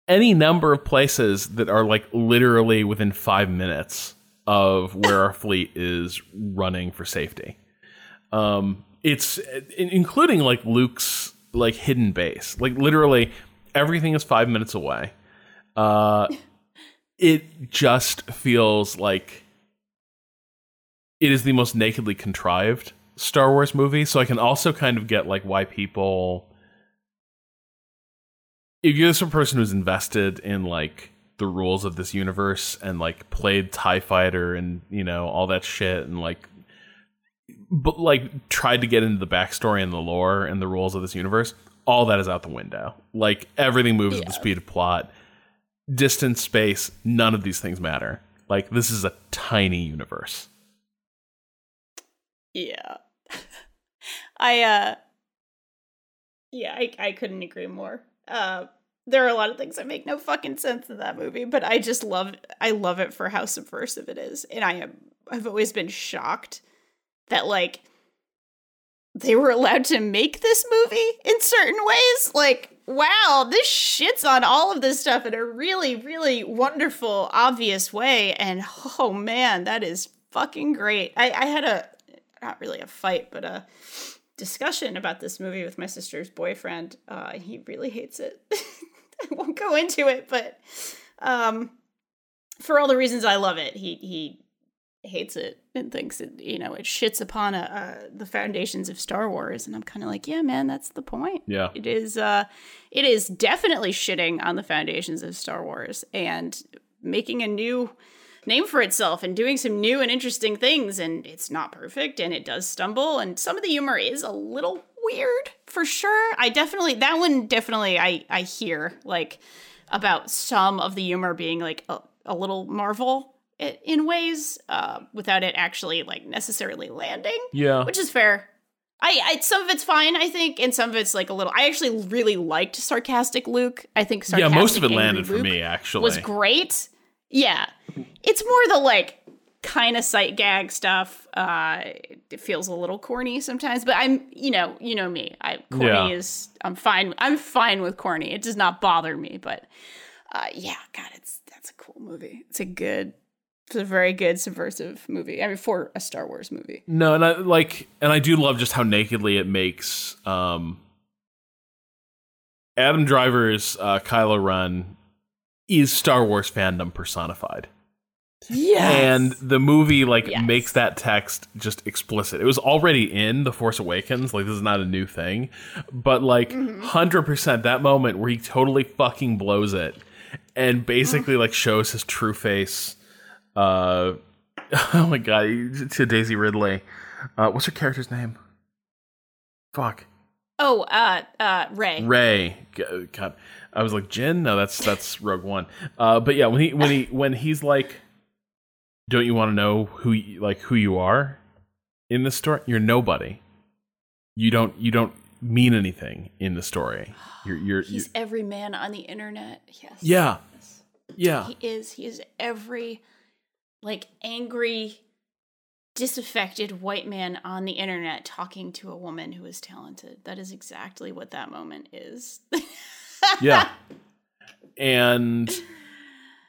Any number of places that are like literally within five minutes of where our fleet is running for safety. Um, it's including like luke's like hidden base. Like literally everything is five minutes away. Uh it just feels like it is the most nakedly contrived Star Wars movie. So I can also kind of get like why people if you're the person who's invested in like the rules of this universe and like played TIE Fighter and, you know, all that shit and like but like tried to get into the backstory and the lore and the rules of this universe, all that is out the window. Like everything moves yeah. at the speed of plot distance, space, none of these things matter. Like this is a tiny universe. Yeah. I uh Yeah, I I couldn't agree more. Uh there are a lot of things that make no fucking sense in that movie, but I just love I love it for how subversive it is. And I am I've always been shocked that like they were allowed to make this movie in certain ways. Like wow, this shits on all of this stuff in a really, really wonderful, obvious way. And oh man, that is fucking great. I, I had a, not really a fight, but a discussion about this movie with my sister's boyfriend. Uh, he really hates it. I won't go into it, but um, for all the reasons I love it, he he hates it and thinks it you know it shits upon a, the foundations of Star Wars. And I'm kind of like yeah man that's the point. Yeah. It is uh it is definitely shitting on the foundations of Star Wars and making a new name for itself and doing some new and interesting things. And it's not perfect and it does stumble. And some of the humor is a little weird for sure. I definitely that one definitely I I hear like about some of the humor being like a, a little Marvel it in ways uh, without it actually like necessarily landing. Yeah, which is fair. I, I some of it's fine, I think, and some of it's like a little. I actually really liked sarcastic Luke. I think yeah, most of it landed Luke for me. Actually, was great. Yeah, it's more the like kind of sight gag stuff. Uh, it feels a little corny sometimes, but I'm you know you know me. I corny yeah. is I'm fine. I'm fine with corny. It does not bother me, but uh, yeah, God, it's that's a cool movie. It's a good it's a very good subversive movie. I mean, for a Star Wars movie. No, and I like, and I do love just how nakedly it makes um, Adam Driver's uh, Kylo Ren is Star Wars fandom personified. Yes. and the movie like Yes. makes that text just explicit it was already in the force awakens like this is not a new thing but like 100% that moment where he totally fucking blows it and basically like shows his true face uh oh my god to daisy ridley uh what's her character's name fuck oh, uh, uh, Rey. Rey. God, I was like Jyn. No, that's that's Rogue One. Uh, but yeah, when he when he when he's like, don't you want to know who you, like who you are in the story? You're nobody. You don't you don't mean anything in the story. You're you're, you He's every man on the internet. Yes. yeah Yes. yeah He is. He is every like angry, disaffected white man on the internet talking to a woman who is talented. That is exactly what that moment is. yeah. And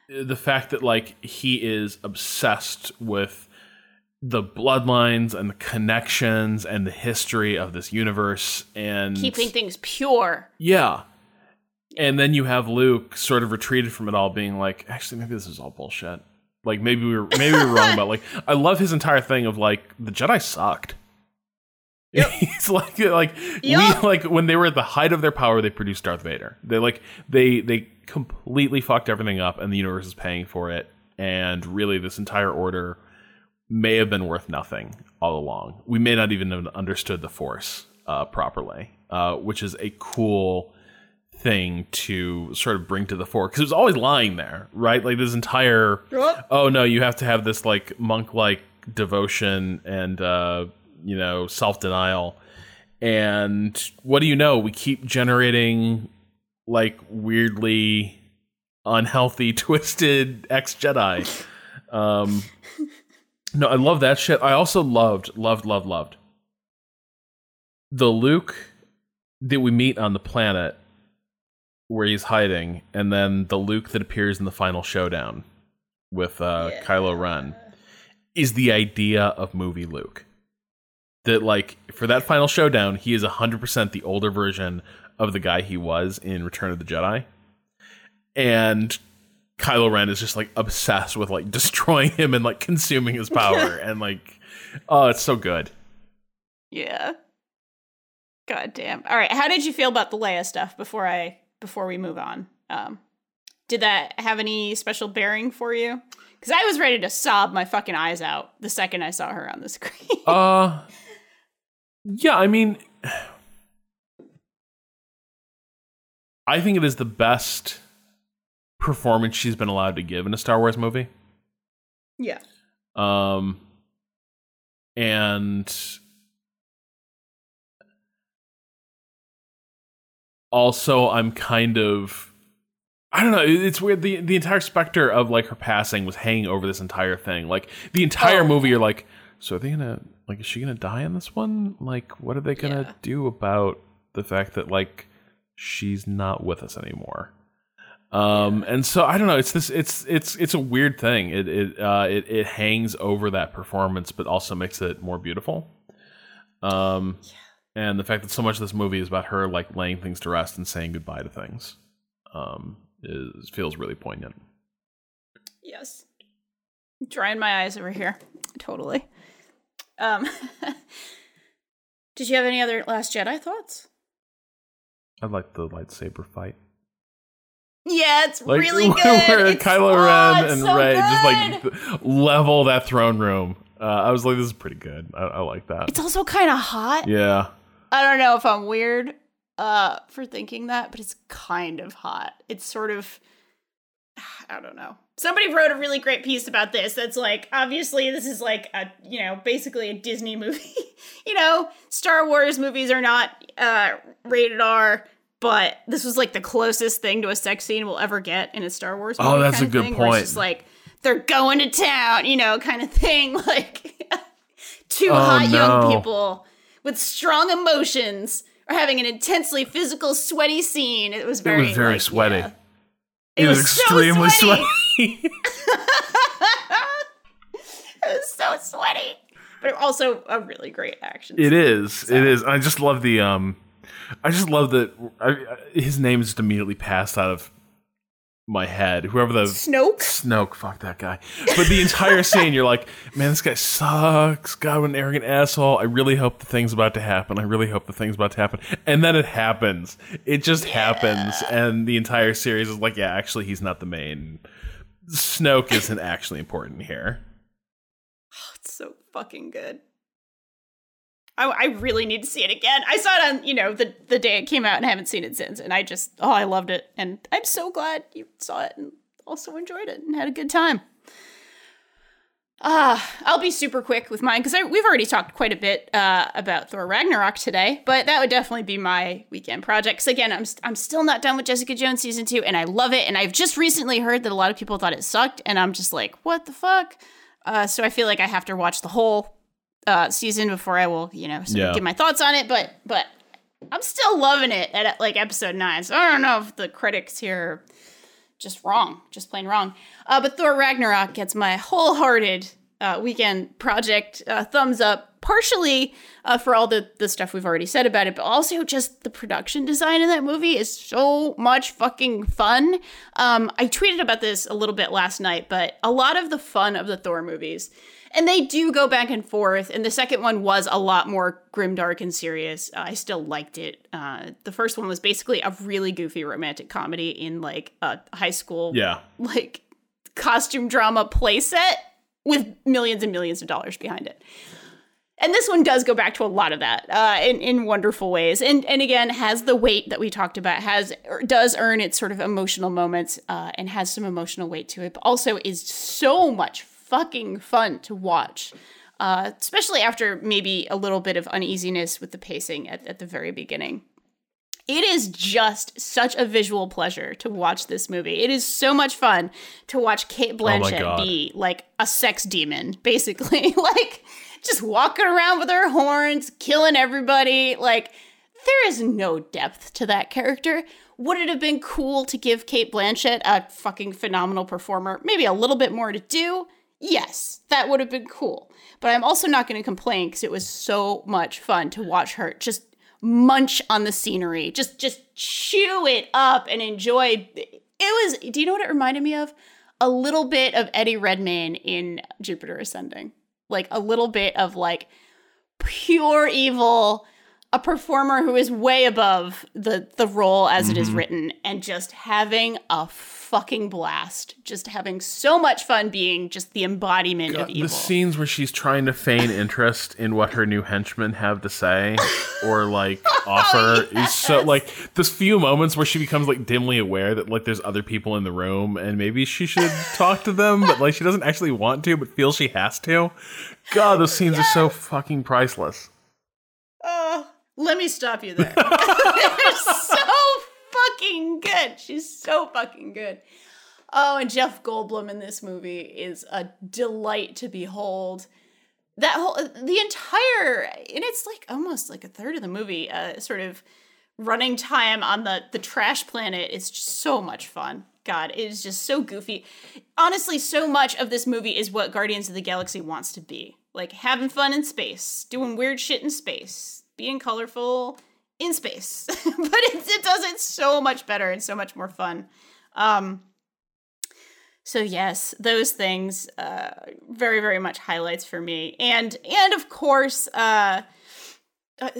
the fact that like he is obsessed with the bloodlines and the connections and the history of this universe and Keeping things pure. Yeah. And then you have Luke sort of retreated from it all, being like, actually, maybe this is all bullshit. Like maybe we were maybe we were wrong about like I love his entire thing of like the Jedi sucked. He's like like Yup. we like when they were at the height of their power, they produced Darth Vader. They like they they completely fucked everything up, and the universe is paying for it. And really, this entire order may have been worth nothing all along. We may not even have understood the Force uh, properly, uh, which is a cool thing to sort of bring to the fore because it was always lying there, right? Like this entire oh no, you have to have this like monk like devotion and uh, you know self denial. And what do you know? We keep generating like weirdly unhealthy, twisted ex Jedi. Um, no, I love that shit. I also loved, loved, loved, loved the Luke that we meet on the planet where he's hiding, and then the Luke that appears in the final showdown with uh, Yeah. Kylo Ren is the idea of movie Luke. That like for that final showdown, he is hundred percent the older version of the guy he was in Return of the Jedi, and Kylo Ren is just like obsessed with like destroying him and like consuming his power, and like oh, it's so good. Yeah. God damn. All right. How did you feel about the Leia stuff before I before we move on? Um, did that have any special bearing for you? Because I was ready to sob my fucking eyes out the second I saw her on the screen. Uh yeah, I mean I think it is the best performance she's been allowed to give in a Star Wars movie. yeah. Um and also I'm kind of I don't know. It's weird. the The entire specter of like her passing was hanging over this entire thing. Like the entire Oh. movie, you're like, so are they gonna like? Is she gonna die in this one? Like, what are they gonna Yeah. do about the fact that like she's not with us anymore? Um, and so I don't know. It's this. It's it's it's a weird thing. It it uh it it hangs over that performance, but also makes it more beautiful. Um, and the fact that so much of this movie is about her like laying things to rest and saying goodbye to things, um, is feels really poignant. Yes. Drying my eyes over here. Totally. Um Did you have any other Last Jedi thoughts? I like the lightsaber fight. Yeah, it's Like really good. where It's- Kylo oh, Ren and so Rey just like level that throne room. Uh, I was like, this is pretty good. I, I like that. It's also kind of hot. Yeah. I don't know if I'm weird uh for thinking that, but it's kind of hot. It's sort of I don't know. Somebody wrote a really great piece about this that's like obviously this is like a you know basically a Disney movie. you know, Star Wars movies are not uh rated R, but this was like the closest thing to a sex scene we'll ever get in a Star Wars movie. Oh, that's a good thing, where it's point. just like they're going to town, you know, kind of thing like two Oh, hot young people with strong emotions or having an intensely physical, sweaty scene. It was very, very like, sweaty. yeah. It, It was, was so extremely sweaty. sweaty. It was so sweaty, but also a really great action. It scene. is. It is. I just love the um I just love that I, I- his name is just immediately passed out of my head. Whoever the Snoke. Snoke, fuck that guy. But the entire scene, you're like, man, this guy sucks. God, what an arrogant asshole. I really hope the thing's about to happen. I really hope the thing's about to happen. And then it happens. It just happens. And the entire series is like, yeah, actually, he's not the main. Snoke isn't actually important here. Oh, it's so fucking good. I, I really need to see it again. I saw it on, you know, the, the day it came out and I haven't seen it since. And I just, oh, I loved it. And I'm so glad you saw it and also enjoyed it and had a good time. Ah, I'll be super quick with mine because we've already talked quite a bit uh, about Thor Ragnarok today, but that would definitely be my weekend project. Because again, I'm I'm still not done with Jessica Jones season two, and I love it. And I've just recently heard that a lot of people thought it sucked, and I'm just like, what the fuck? Uh, so I feel like I have to watch the whole uh, season before I will, you know, Yeah. give my thoughts on it. But but I'm still loving it at like episode nine. So I don't know if the critics here are just wrong, just plain wrong. Uh, but Thor Ragnarok gets my wholehearted uh, weekend project uh, thumbs up, partially uh, for all the, the stuff we've already said about it, but also just the production design in that movie is so much fucking fun. Um, I tweeted about this a little bit last night, but a lot of the fun of the Thor movies. And they do go back and forth. And the second one was a lot more grimdark and serious. Uh, I still liked it. Uh, the first one was basically a really goofy romantic comedy in like a high school Yeah. like costume drama playset with millions and millions of dollars behind it. And this one does go back to a lot of that uh, in in wonderful ways, and and again has the weight that we talked about, has er, does earn its sort of emotional moments, uh, and has some emotional weight to it, but also is so much fucking fun to watch, uh, especially after maybe a little bit of uneasiness with the pacing at, at the very beginning. It is just such a visual pleasure to watch this movie. It is so much fun to watch Cate Blanchett God. be like a sex demon, basically. like just walking around with her horns, killing everybody. Like there is no depth to that character. Would it have been cool to give Cate Blanchett, a fucking phenomenal performer, maybe a little bit more to do? Yes, that would have been cool. But I'm also not going to complain because it was so much fun to watch her just munch on the scenery, just just chew it up and enjoy. It was. Do you know what it reminded me of? A little bit of Eddie Redmayne in Jupiter Ascending, like a little bit of like pure evil, a performer who is way above the the role as it is mm-hmm. written, and just having a fucking blast, just having so much fun being just the embodiment of evil. The scenes where she's trying to feign interest in what her new henchmen have to say or like oh, offer is so like those few moments where she becomes like dimly aware that like there's other people in the room and maybe she should talk to them, but like she doesn't actually want to, but feels she has to. God, those scenes are so fucking priceless. Oh, let me stop you there. They're so fucking good. She's so fucking good. Oh, and Jeff Goldblum in this movie is a delight to behold. That whole, the entire, and it's like almost like a third of the movie, uh, sort of running time on the the trash planet is so much fun. God, it is just so goofy. Honestly, so much of this movie is what Guardians of the Galaxy wants to be. Like having fun in space, doing weird shit in space, being colorful in space. but it, it does it so much better and so much more fun. Um so yes, those things uh very very much highlights for me. And and of course uh, uh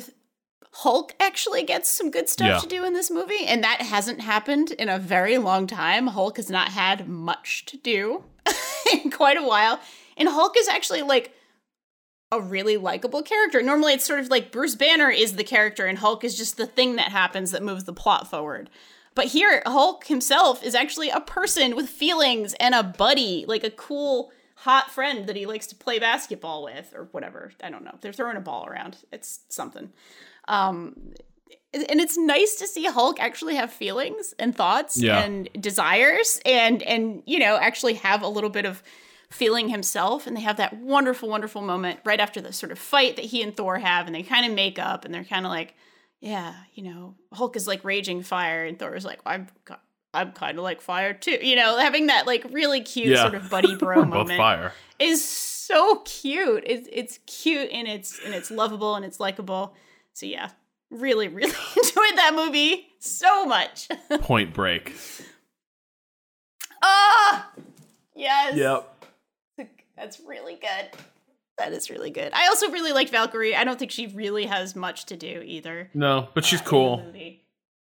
Hulk actually gets some good stuff Yeah. to do in this movie, and that hasn't happened in a very long time. Hulk has not had much to do in quite a while, and Hulk is actually like a really likable character. Normally, it's sort of like Bruce Banner is the character, and Hulk is just the thing that happens that moves the plot forward. But here, Hulk himself is actually a person with feelings and a buddy, like a cool, hot friend that he likes to play basketball with, or whatever. I don't know. They're throwing a ball around. It's something. Um, and it's nice to see Hulk actually have feelings and thoughts Yeah. and desires, and and you know actually have a little bit of feeling himself. And they have that wonderful, wonderful moment right after the sort of fight that he and Thor have, and they kind of make up, and they're kind of like, yeah, you know, Hulk is like raging fire, and Thor is like, I'm. I'm kind of like fire too, you know, having that like really cute Yeah. sort of buddy bro We're both moment fire. is so cute. It's it's cute and it's and it's lovable and it's likable. So yeah, really really enjoyed that movie so much. Point break. Ah, Yes. Yep. That's really good. That is really good. I also really liked Valkyrie. I don't think she really has much to do either. No, but she's uh, cool.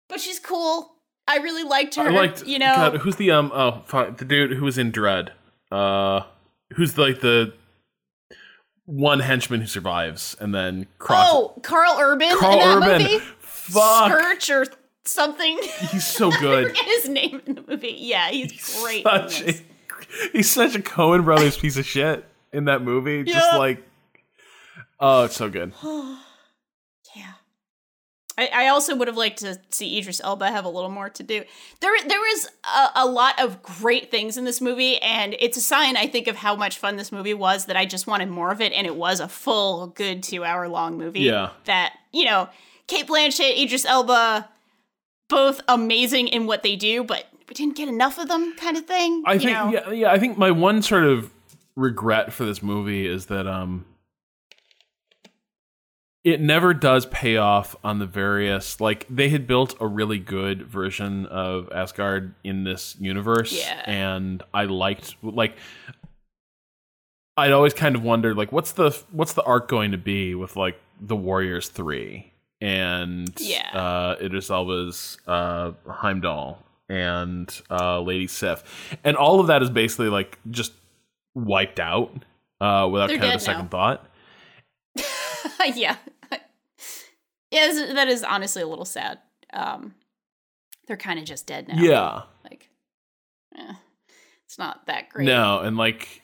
But she's cool. I really liked her. I liked you know. God, who's the um oh the dude who was in Dredd. Uh who's like the one henchman who survives and then crosses oh, Karl Urban Karl in that Urban. movie. Fuck. Skurge or something. He's so I good. forget his name in the movie. Yeah, he's, He's great. in Such he's such a Coen Brothers piece of shit in that movie. Just like Oh, it's so good. yeah. I, I also would have liked to see Idris Elba have a little more to do. There, there was a, a lot of great things in this movie, and it's a sign, I think, of how much fun this movie was that I just wanted more of it, and it was a full, good two hour long movie. Yeah. That, you know, Cate Blanchett, Idris Elba, both amazing in what they do, but we didn't get enough of them, kind of thing. I you think know? yeah, yeah, I think my one sort of regret for this movie is that um it never does pay off on the various like they had built a really good version of Asgard in this universe Yeah. and I liked like I'd always kind of wondered like what's the what's the arc going to be with like the Warriors 3 and Yeah. uh Idris Elba's uh Heimdall and uh Lady Sif. And all of that is basically like just wiped out uh without They're kind of a second now. thought. yeah. Yeah, that is honestly a little sad. Um, they're kind of just dead now. Yeah. Like, eh, it's not that great. No, and like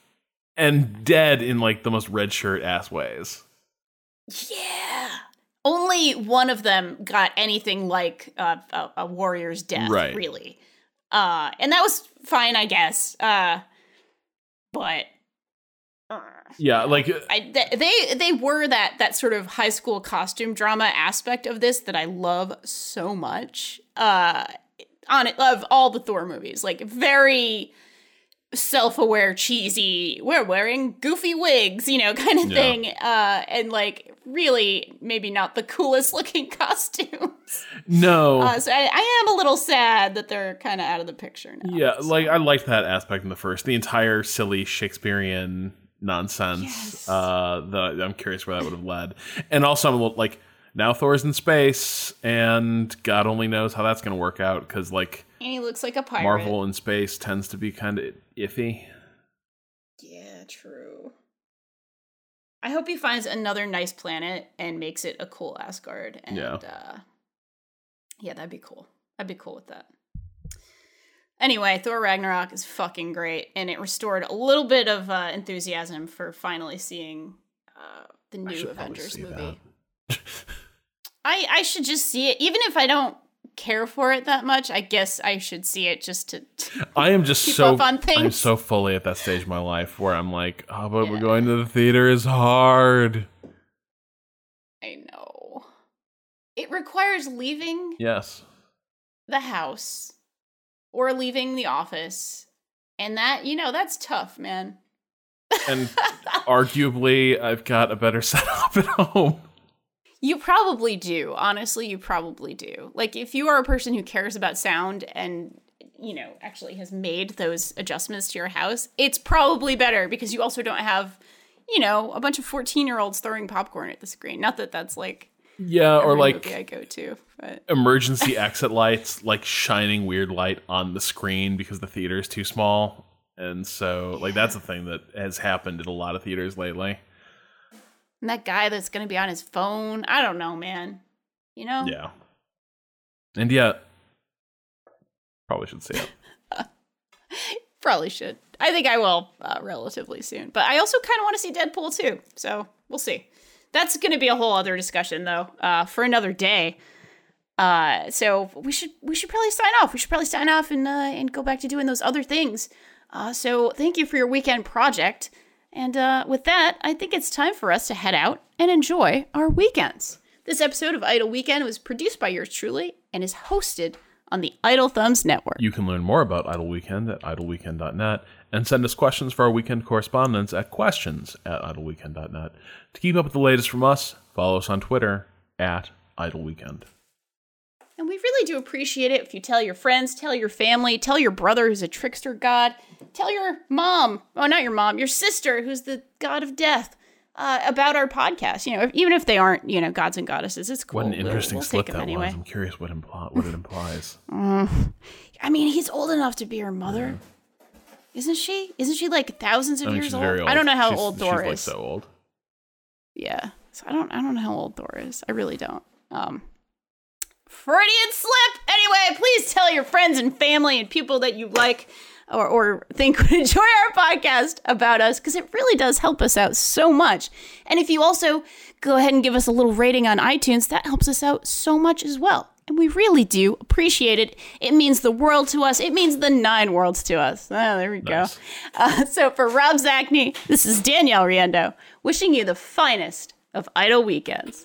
and dead in like the most red shirt ass ways. Yeah. Only one of them got anything like uh, a, a warrior's death, Right. really. Uh, and that was fine, I guess. Uh, but uh, Yeah, like I, th- they they were that that sort of high school costume drama aspect of this that I love so much. Uh, on it of all the Thor movies, like very self-aware, cheesy. We're wearing goofy wigs, you know, kind of Yeah. thing. Uh, and like really maybe not the coolest looking costumes. no. Uh, so I, I am a little sad that they're kind of out of the picture now. yeah, So- like I liked that aspect in the first. The entire silly Shakespearean nonsense. Yes. Uh the I'm curious where that would have led. And also I'm a little, like now Thor's in space and God only knows how that's going to work out cuz like and he looks like a pirate. Marvel in space tends to be kind of iffy. Yeah, true. I hope he finds another nice planet and makes it a cool Asgard. And Yeah. uh yeah, that'd be cool. I'd be cool with that. Anyway, Thor Ragnarok is fucking great, and it restored a little bit of uh, enthusiasm for finally seeing uh, the new Avengers movie. I I should just see it, even if I don't care for it that much. I guess I should see it just to. I am just so I'm so fully at that stage of my life where I'm like, oh, but Yeah. we're going to the theater is hard. I know. It requires leaving Yes. the house or leaving the office. And that, you know, that's tough, man. And arguably, I've got a better setup at home. You probably do. Honestly, you probably do. Like, if you are a person who cares about sound and, you know, actually has made those adjustments to your house, it's probably better because you also don't have, you know, a bunch of 14 year olds throwing popcorn at the screen. Not that that's like, Yeah, or like I go to, but emergency exit lights, like shining weird light on the screen because the theater is too small. And so, like, that's a thing that has happened in a lot of theaters lately. And that guy that's going to be on his phone, I don't know, man. You know? Yeah. And yet, probably should see it. Probably should. I think I will uh, relatively soon. But I also kind of want to see Deadpool too. So we'll see. That's going to be a whole other discussion though uh, for another day. Uh, so we should we should probably sign off. We should probably sign off and uh, and go back to doing those other things. Uh, so thank you for your weekend project. And uh, with that, I think it's time for us to head out and enjoy our weekends. This episode of Idle Weekend was produced by yours truly and is hosted on the Idle Thumbs Network. You can learn more about Idle Weekend at idleweekend.net and send us questions for our weekend correspondence at questions at idleweekend.net. To keep up with the latest from us, follow us on Twitter at Idle Weekend. We really do appreciate it if you tell your friends, tell your family, tell your brother who's a trickster god, tell your mom, oh, not your mom, your sister who's the god of death. Uh, about our podcast, you know, even if they aren't, you know, gods and goddesses, it's cool. What an interesting we'll, we'll slip that anyway. was. I'm curious what impl- what it implies. I mean, he's old enough to be her mother, isn't she? Isn't she like thousands of I think years old? old. I don't know how She's- old she's, Thor like is. so old. Yeah. So I don't I don't know how old Thor is. I really don't. Um Freudian slip. Anyway, please tell your friends and family and people that you like or, or think would enjoy our podcast about us because it really does help us out so much. And if you also go ahead and give us a little rating on iTunes, that helps us out so much as well. And we really do appreciate it. It means the world to us. It means the nine worlds to us. Ah, there we Nice. go. Uh, so for Rob Zacny, this is Danielle Riendeau, wishing you the finest of idle weekends.